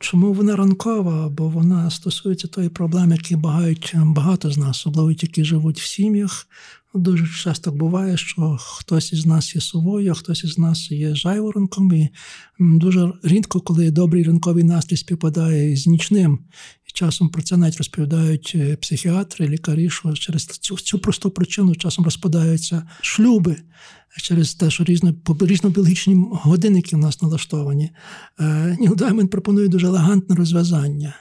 Чому вона ранкова? Бо вона стосується тої проблеми, які багають багато з нас, особливо ті, які живуть в сім'ях. Дуже часто буває, що хтось із нас є совою, хтось із нас є жайворонком. І дуже рідко, коли добрий ранковий настрій співпадає з нічним. Часом про це навіть розповідають е, психіатри, лікарі, що через цю, цю просту причину часом розпадаються шлюби через те, що різно, по- різнобіологічні годинники в нас налаштовані. Е, Ніл Даймонд пропонує дуже елегантне розв'язання,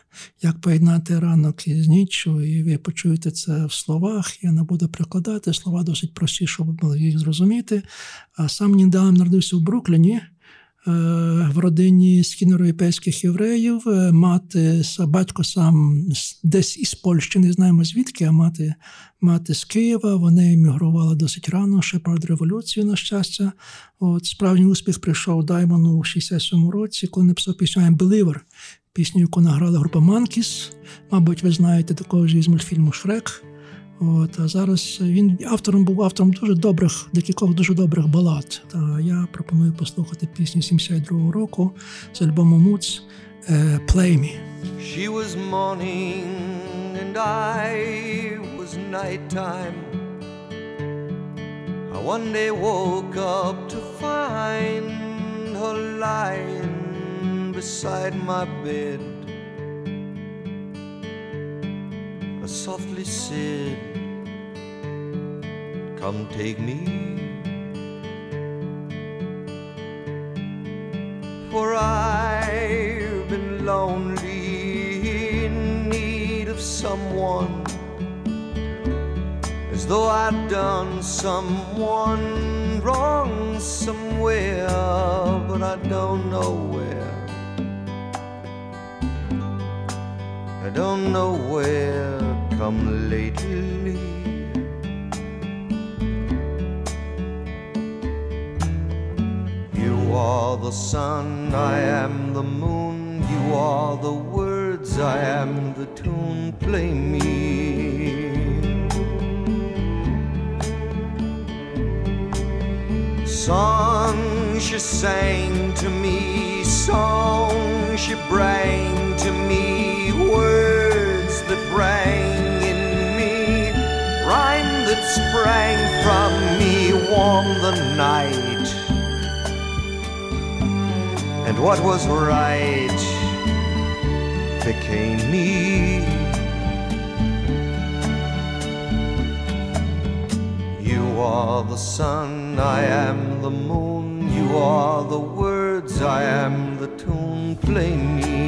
як поєднати ранок із ніччю, і ви почуєте це в словах. Я не буду прикладати слова досить прості, щоб їх зрозуміти. А сам Ніл народився в Брукліні. Е, В родині східноєвропейських євреїв Е, мати батько сам десь із Польщі, не знаємо звідки, а мати, мати з Києва. Вони емігрували досить рано, ще перед революцією, на щастя. От справжній успіх прийшов Даймону у 67-му році, коли написав пісню «I'm Believer», пісню, яку награла група Monkeys. Мабуть, ви знаєте також із мультфільму Шрек. От, а зараз він автором був автором дуже добрих, декількох дуже добрих балад. Та я пропоную послухати пісню 72-го року з альбому Муц е, Play Me. She was morning and I was nighttime. I one day woke up to find her lying beside my bed. I softly said, Come take me. For I've been lonely in need of someone As though I'd done someone wrong somewhere But I don't know where I don't know where come lately You are the sun, I am the moon. You are the words, I am the tune. Play me. Songs she sang to me, songs she bring to me, words that rang in me, rhyme that sprang from me, warm the night and what was right became me. You are the sun, I am the moon. You are the words, I am the tune. Play me.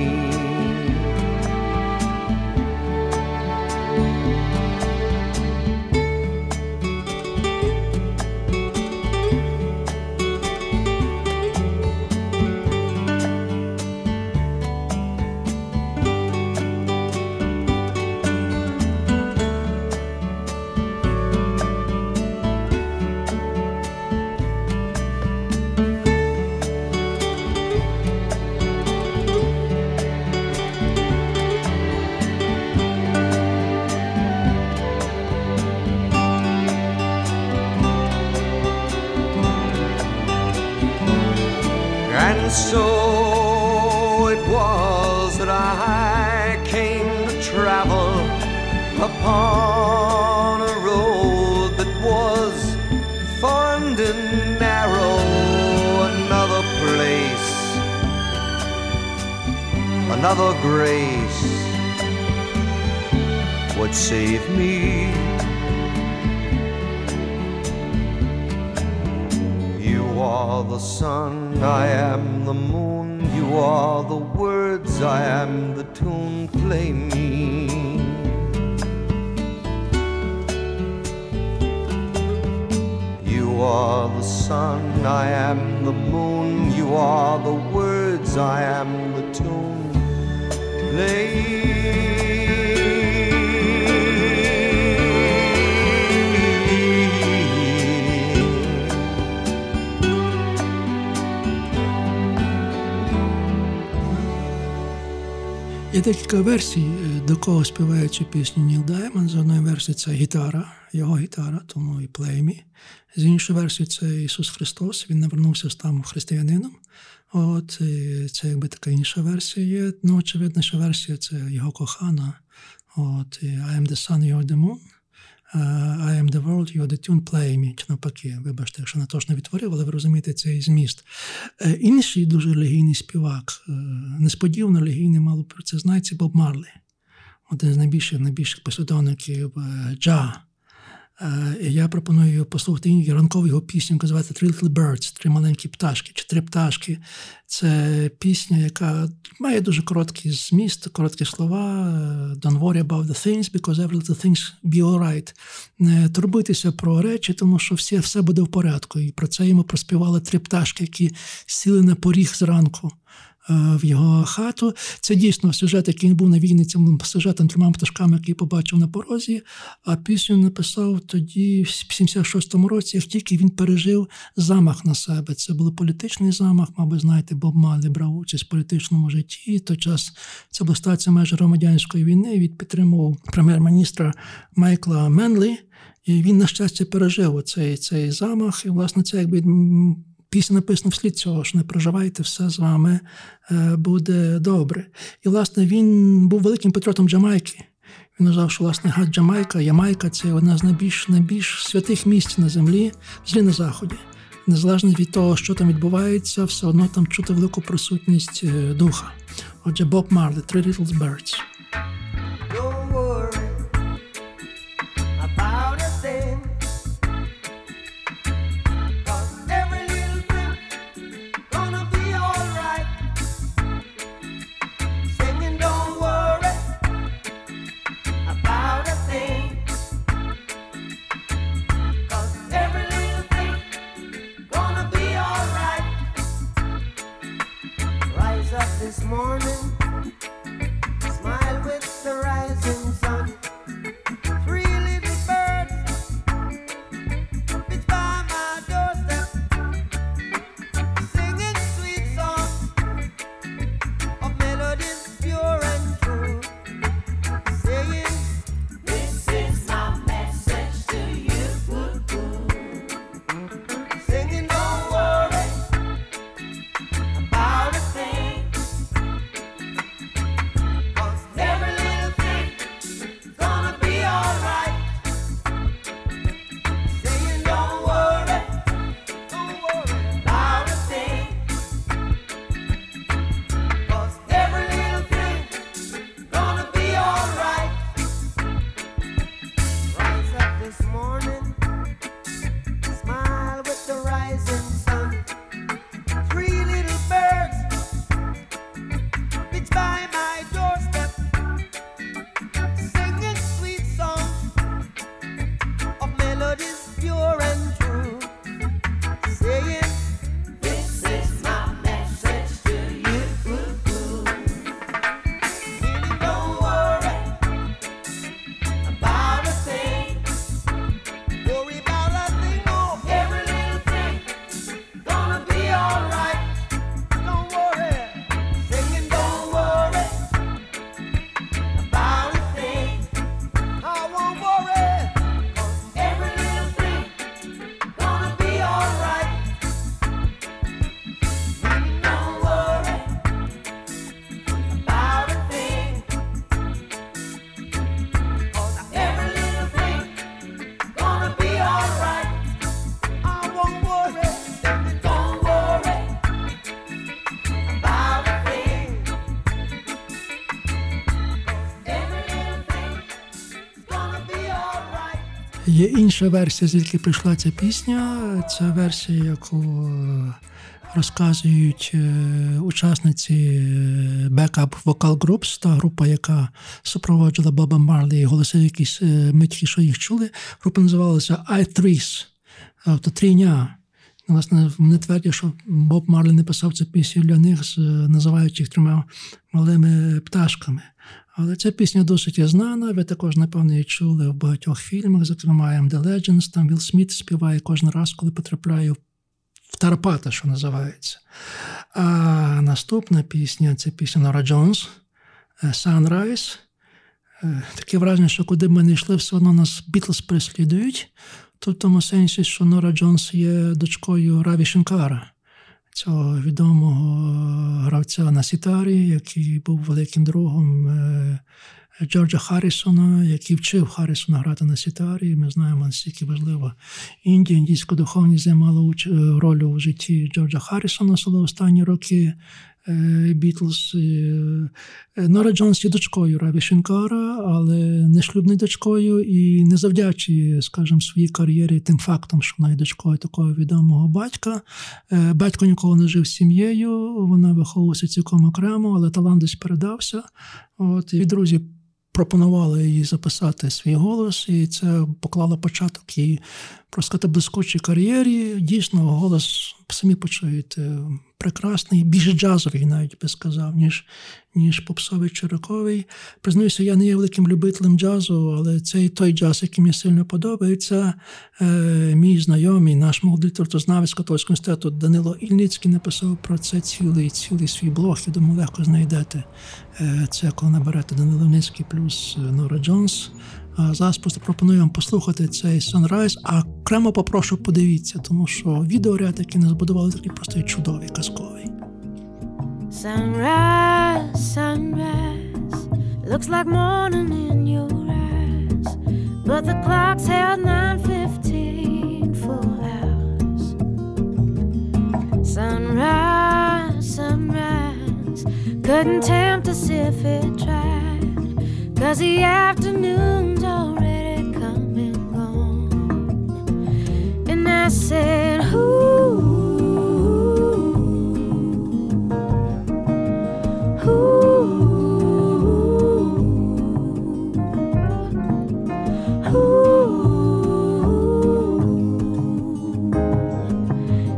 could save me. You are the sun, I am the moon. You are the words, I am the tune. Play me. You are the sun, I am the moon. You are the words, I am the tune. Play декілька версій, е, до кого співає цю пісню Ніл Даймон. З одної версії це гітара, його гітара, тому і плеймі. З іншої версії це Ісус Христос. Він навернувся там християнином. От і це якби така інша версія є. Ну, що версія це його кохана. От і I am the sun, you the moon. I am the world, you are the tune, play me. Чи навпаки, вибачте, якщо не точно відтворив, але ви розумієте цей зміст. Е, Інший дуже релігійний співак, е, несподівано релігійний, мало про це знається Боб Марлі. Один з найбільших найбільших послідовників е, джа. Е, Я пропоную послухати ранкову його пісню, яка називається Three Little Birds, три маленькі пташки чи три пташки. Це пісня, яка має дуже короткий зміст, короткі слова. е, Don't worry about the things, because every little things be alright. Не турбуйтеся про речі, тому що все, все буде в порядку. І про це йому проспівали три пташки, які сіли на поріг зранку в його хату. Це дійсно сюжет, який він був на війні цим сюжетом трьома пташками, який побачив на порозі. А пісню написав тоді, в 76-му році, як тільки він пережив замах на себе. Це був політичний замах, мабуть, знаєте, Боб Марлі брав участь в політичному житті. І той час це була стація майже громадянської війни. Він підтримував прем'єр-міністра Майкла Менлі. І він, на щастя, пережив цей, цей замах. І, власне, це якби пісня написана вслід цього, що не переживайте, все з вами е, буде добре. І, власне, він був великим патріотом Джамайки. Він вважав, що власне гад Jamaica, Ямайка це одна з найбільш, найбільш святих місць на землі, взагалі на заході. Незалежно від того, що там відбувається, все одно там чути велику присутність е, духа. Отже, Боб Марлі, Three Little Birds. Morning, Є інша версія, звідки прийшла ця пісня. Це версія, яку е, розказують е, учасниці е, Backup Vocal Groups, та група, яка супроводжувала Боба Марлі, і голоси якісь е, ми що їх чули. Група називалася I Threes, тобто трійня. Власне, вони твердять, що Боб Марлі не писав цю пісню для них, називаючи їх трьома малими пташками. Але ця пісня досить є знана. Ви також, напевно, її чули в багатьох фільмах, зокрема «I am the Legends», Там Вілл Сміт співає кожен раз, коли потрапляє в Тарпата, що називається. А наступна пісня це пісня Нора Джонс е, «Sunrise». Е, Таке враження, що куди ми не йшли, все одно нас Бітлз переслідують. Тут в тому сенсі, що Нора Джонс є дочкою Раві Шенкара, цього відомого гравця на сітарі, який був великим другом е, Джорджа Харрісона, який вчив Харрісона грати на сітарі. Ми знаємо, наскільки важливо Індія, індійська духовність займала е, роль у житті Джорджа Харрісона особливо останні роки. Е, Бітлз. Е, Нора Джонс є дочкою Раві Шенкара, але не шлюбною дочкою і не завдячує, скажімо, своїй кар'єрі тим фактом, що вона є дочкою такого відомого батька. Е, Батько ніколи не жив з сім'єю, вона виховувалася цілком окремо, але талант десь передався. От, і друзі пропонували їй записати свій голос, і це поклало початок її просто сказати, блискучій кар'єрі. Дійсно, голос самі почуєте прекрасний, більш джазовий, навіть би сказав, ніж, ніж попсовий чи роковий. Признаюся, я не є великим любителем джазу, але цей той джаз, який мені сильно подобається. Е, мій знайомий, наш молодий літературознавець католицького університету Данило Ільницький написав про це цілий, цілий свій блог. Я думаю, легко знайдете. Е, це коли наберете Данило Ільницький плюс е, Нора Джонс. Зараз просто пропоную вам послухати цей Sunrise, а окремо попрошу подивіться, тому що відеоряд, який не збудували, такий просто чудовий, казковий. Sunrise, sunrise, looks like morning in your eyes, but the clock's held 9:15 full hours. Sunrise, sunrise, couldn't tempt us if it tried, cause the afternoon's already come and gone. And I said, Ooh.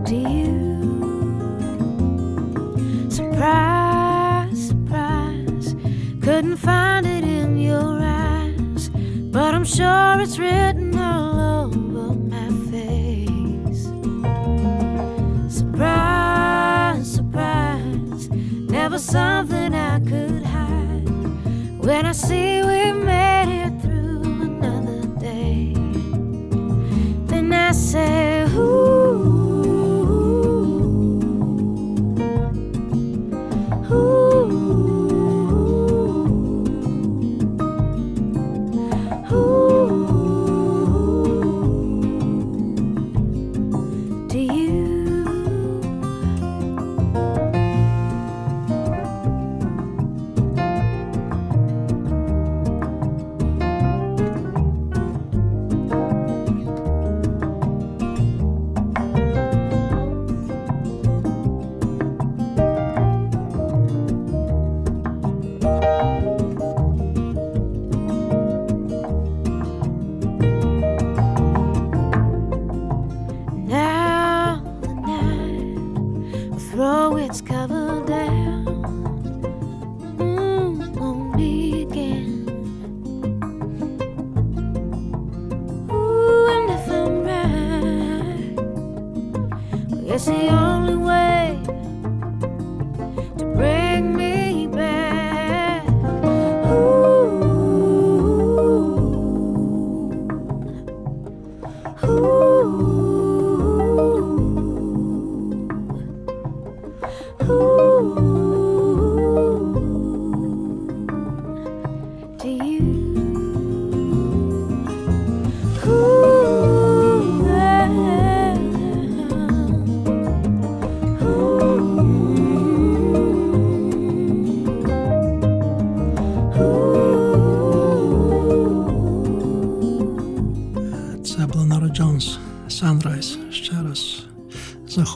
Do you surprise, surprise? Couldn't find it but I'm sure it's written all over my face. Surprise, surprise, never something I could hide. When I see we made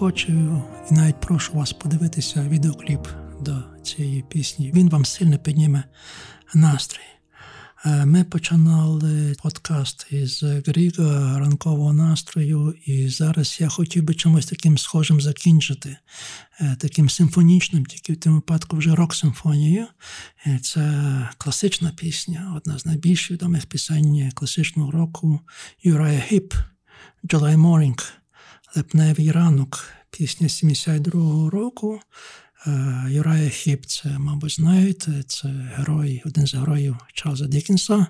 захочу і навіть прошу вас подивитися відеокліп до цієї пісні. Він вам сильно підніме настрій. Е, Ми починали подкаст із Гріга ранкового настрою, і зараз я хотів би чимось таким схожим закінчити, е, таким симфонічним, тільки в тому випадку вже рок-симфонією. Е, Це класична пісня, одна з найбільш відомих пісень класичного року Юрая Гіп «July Morning» Липневий ранок, пісня 72-го року. Е, Юрая Хіп, це, мабуть, знаєте, це герой, один з героїв Чарльза Дікінса,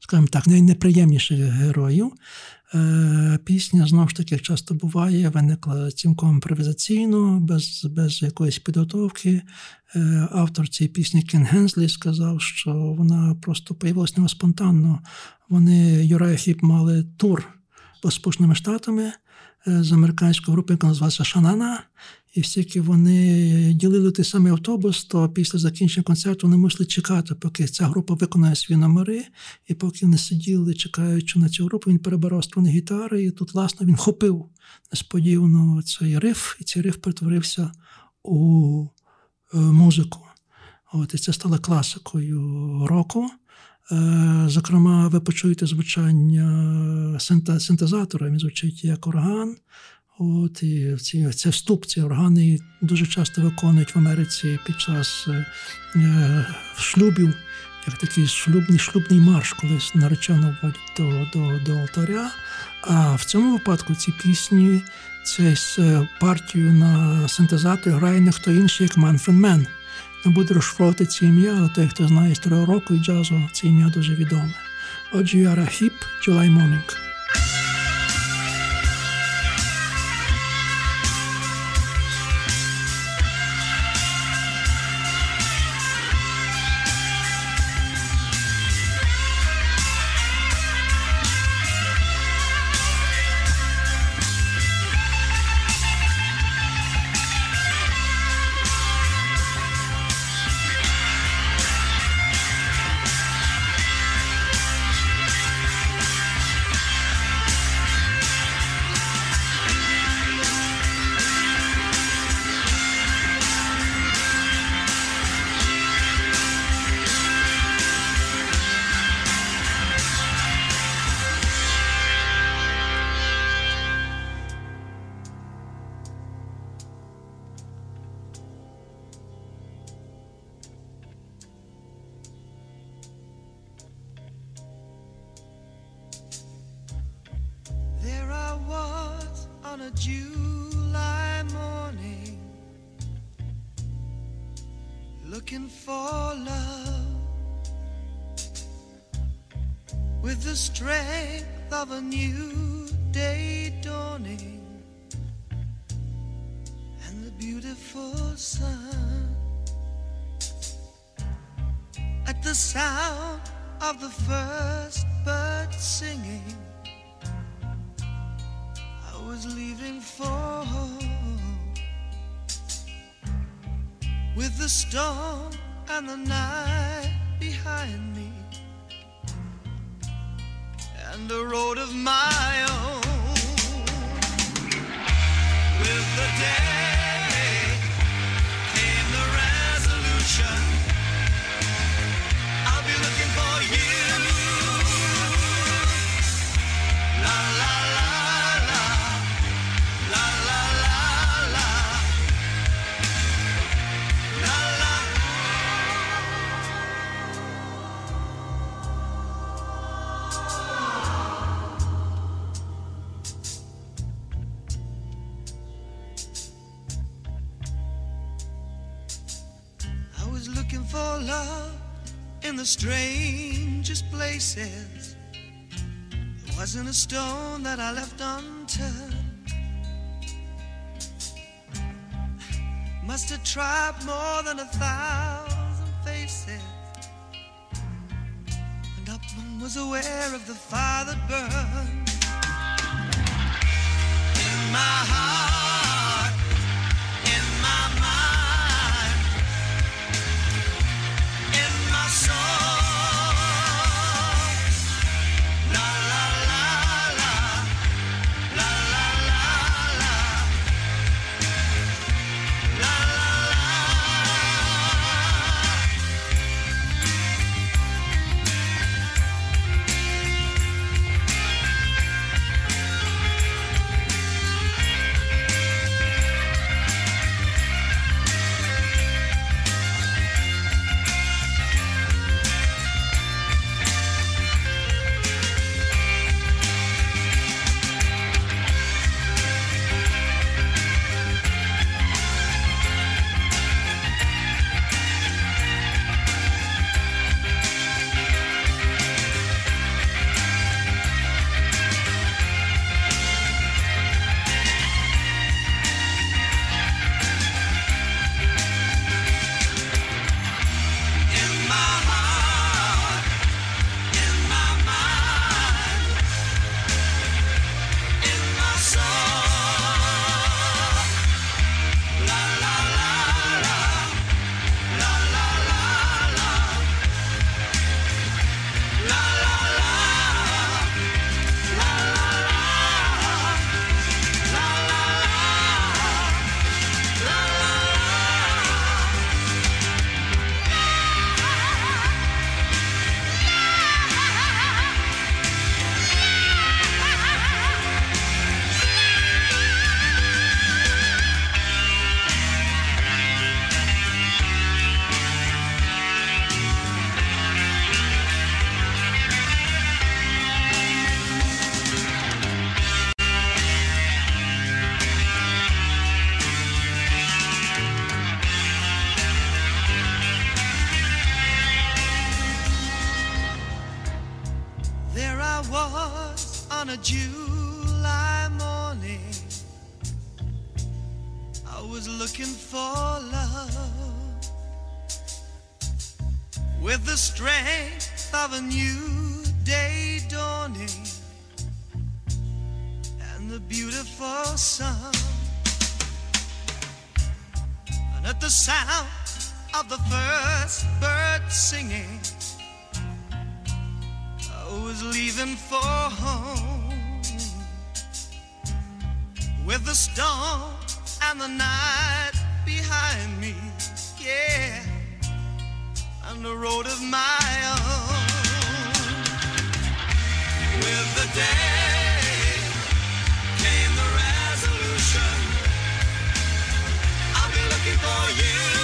скажімо так, найнеприємніших героїв. Е, Пісня, знову ж таки, часто буває, виникла цілком імпровізаційно, без, без якоїсь підготовки. Е, Автор цієї пісні Кен Генслі сказав, що вона просто появилася спонтанно. Вони, Юрая Хіп, мали тур по Сполученими Штатами з американської групи, яка називалася Шанана. І всіки вони ділили той самий автобус, то після закінчення концерту вони мусили чекати, поки ця група виконає свої номери. І поки вони сиділи, чекаючи на цю групу, він перебирав струни гітари, і тут, власне, він хопив несподівано цей риф, і цей риф перетворився у е, музику. От, і це стало класикою року. Е, Зокрема, ви почуєте звучання синтезатора, він звучить як орган. От, і ці, це вступ, ці органи дуже часто виконують в Америці під час е, е, шлюбів, як такий шлюбний шлюбний марш, коли наречено вводять до, до, до алтаря. А в цьому випадку ці пісні, цей с- партію на синтезаторі грає не хто інший, як Манфред Мен. Не буду розшифровувати це ім'я, але той, хто знає історію року і джазу, це ім'я дуже відоме. Отже, Юара Хіп, July Morning. Strangest places. There wasn't a stone that I left unturned. Must have tried more than a thousand faces. And up one was aware of the fire that burned in my heart, with the strength of a new day dawning and the beautiful sun. And at the sound of the first bird singing, I was leaving for home with the storm and the night behind me, yeah, and a road of my own. With the day came the resolution. I'll be looking for you.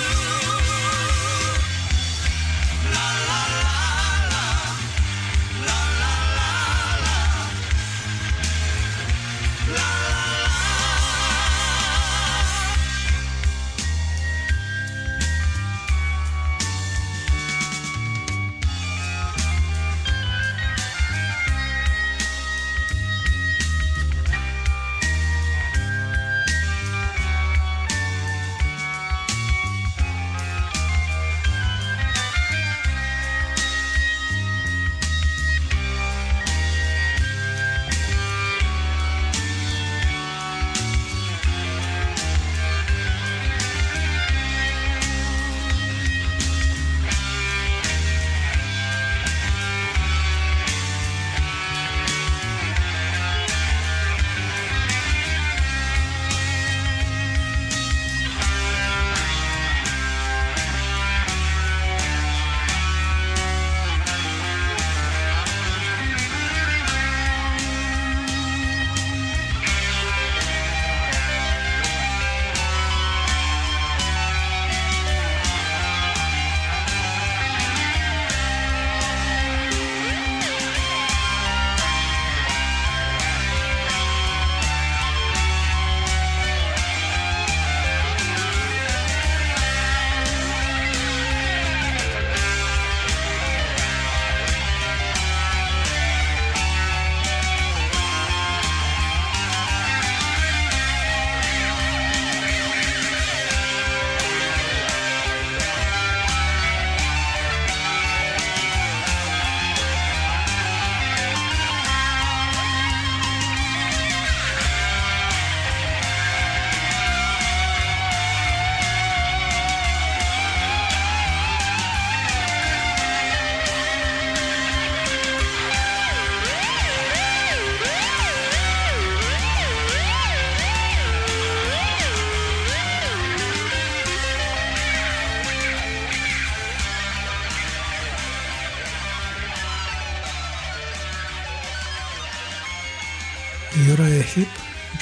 Юрая Хіп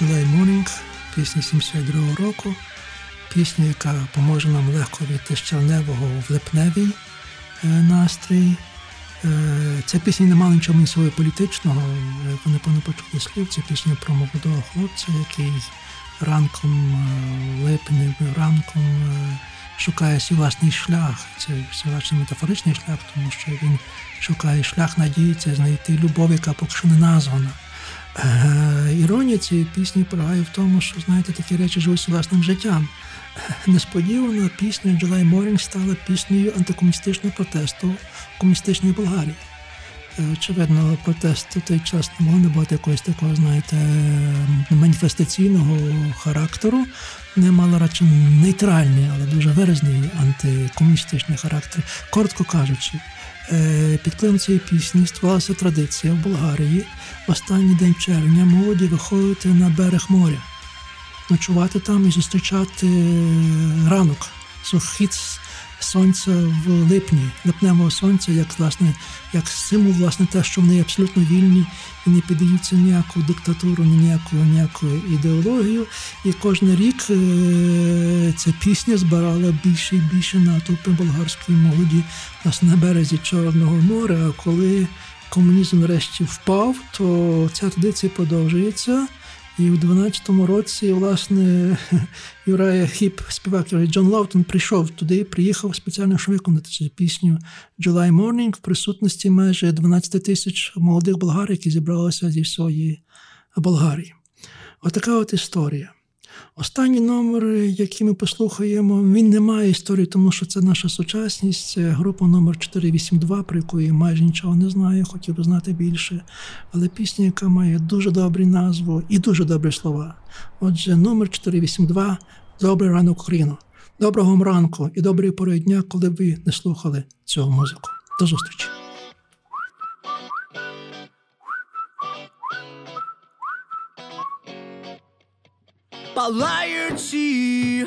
July Morning, пісня 72 року, пісня, яка поможе нам легко війти з черневого в липневий е, настрій. Е, Ця пісня не мала нічого свого політичного. е, Ви напевно почули слів. Це пісня про молодого хлопця, який ранком липневим ранком шукає свій власний шлях. Це все власне метафоричний шлях, тому що він шукає шлях надії, це знайти любов, яка поки що не названа. Е, Іронія цієї пісні полягає в тому, що знаєте, такі речі живуть власним життям. Е, Несподівано пісня July Morning стала піснею антикомуністичного протесту в комуністичній Болгарії. Е, Очевидно, протест у той час не мог не бути якогось такого, знаєте, маніфестаційного характеру. Не мала радше нейтральний, але дуже виразний антикомуністичний характер. Коротко кажучи, під впливом цієї пісні створилася традиція в Болгарії. В останній день червня молоді виходити на берег моря, ночувати там і зустрічати ранок, схід сонця в липні, липневого сонця, як власне, як символ, власне, те, що вони абсолютно вільні і не піддаються ніяку диктатуру, ні ніяку ніяку ідеологію. І кожен рік е, ця пісня збирала більше і більше натовпи болгарської молоді власне, на березі Чорного моря. А коли комунізм врешті впав, то ця традиція продовжується. І в 12-му році, власне, Юрая Хіп, співак Джон Лаутон, прийшов туди, приїхав спеціально, щоб виконати цю пісню July Morning в присутності майже 12 тисяч молодих болгар, які зібралися зі всієї Болгарії. Отака от історія. Останній номер, який ми послухаємо, він не має історії, тому що це наша сучасність. Це група номер 482, про яку я майже нічого не знаю, хотів би знати більше. Але пісня, яка має дуже добру назву і дуже добрі слова. Отже, номер 482 Добрий ранок, Україно. Доброго вам ранку і доброї пори дня, коли ви не слухали цю музику. До зустрічі! Палаючи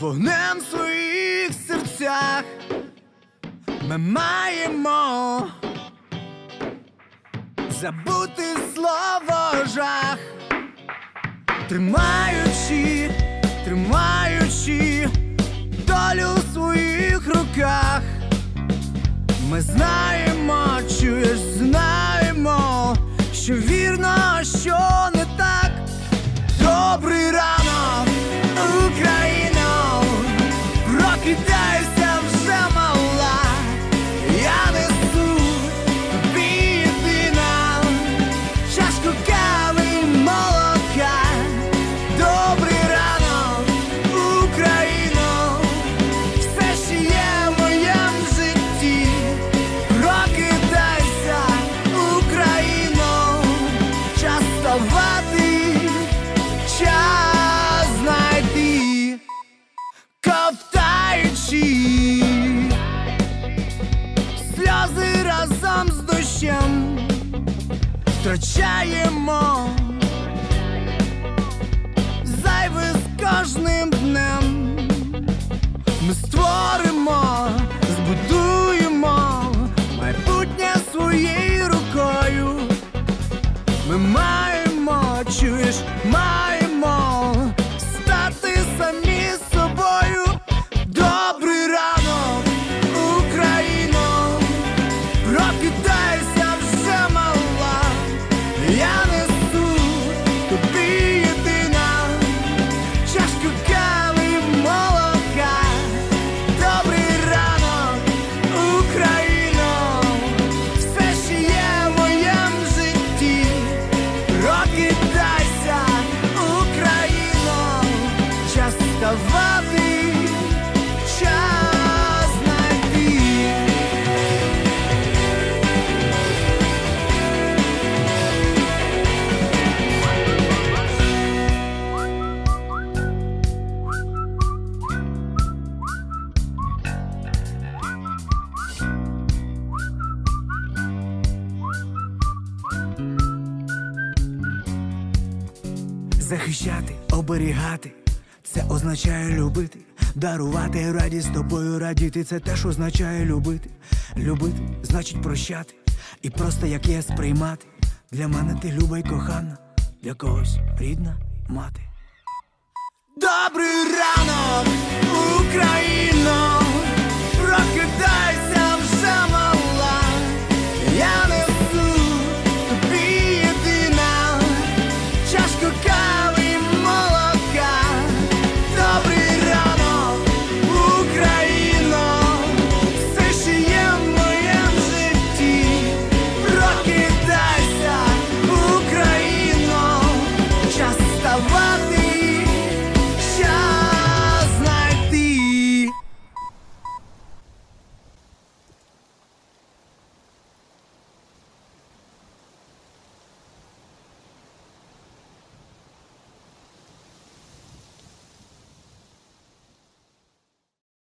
вогнем в своїх серцях, ми маємо забути слово жах, тримаючи, тримаючи долю в своїх руках. Ми знаємо, чуєш, знаємо, що вірно, що не так. Добрий ранок, Україно, прокидайся cheia, amor. зберігати, це означає любити, дарувати радість тобою радіти. Це теж означає любити. Любити значить прощати, і просто як є сприймати. Для мене ти люба й кохана, для когось рідна мати. Добрий ранок, Україно, прокидайся вже мала. Я не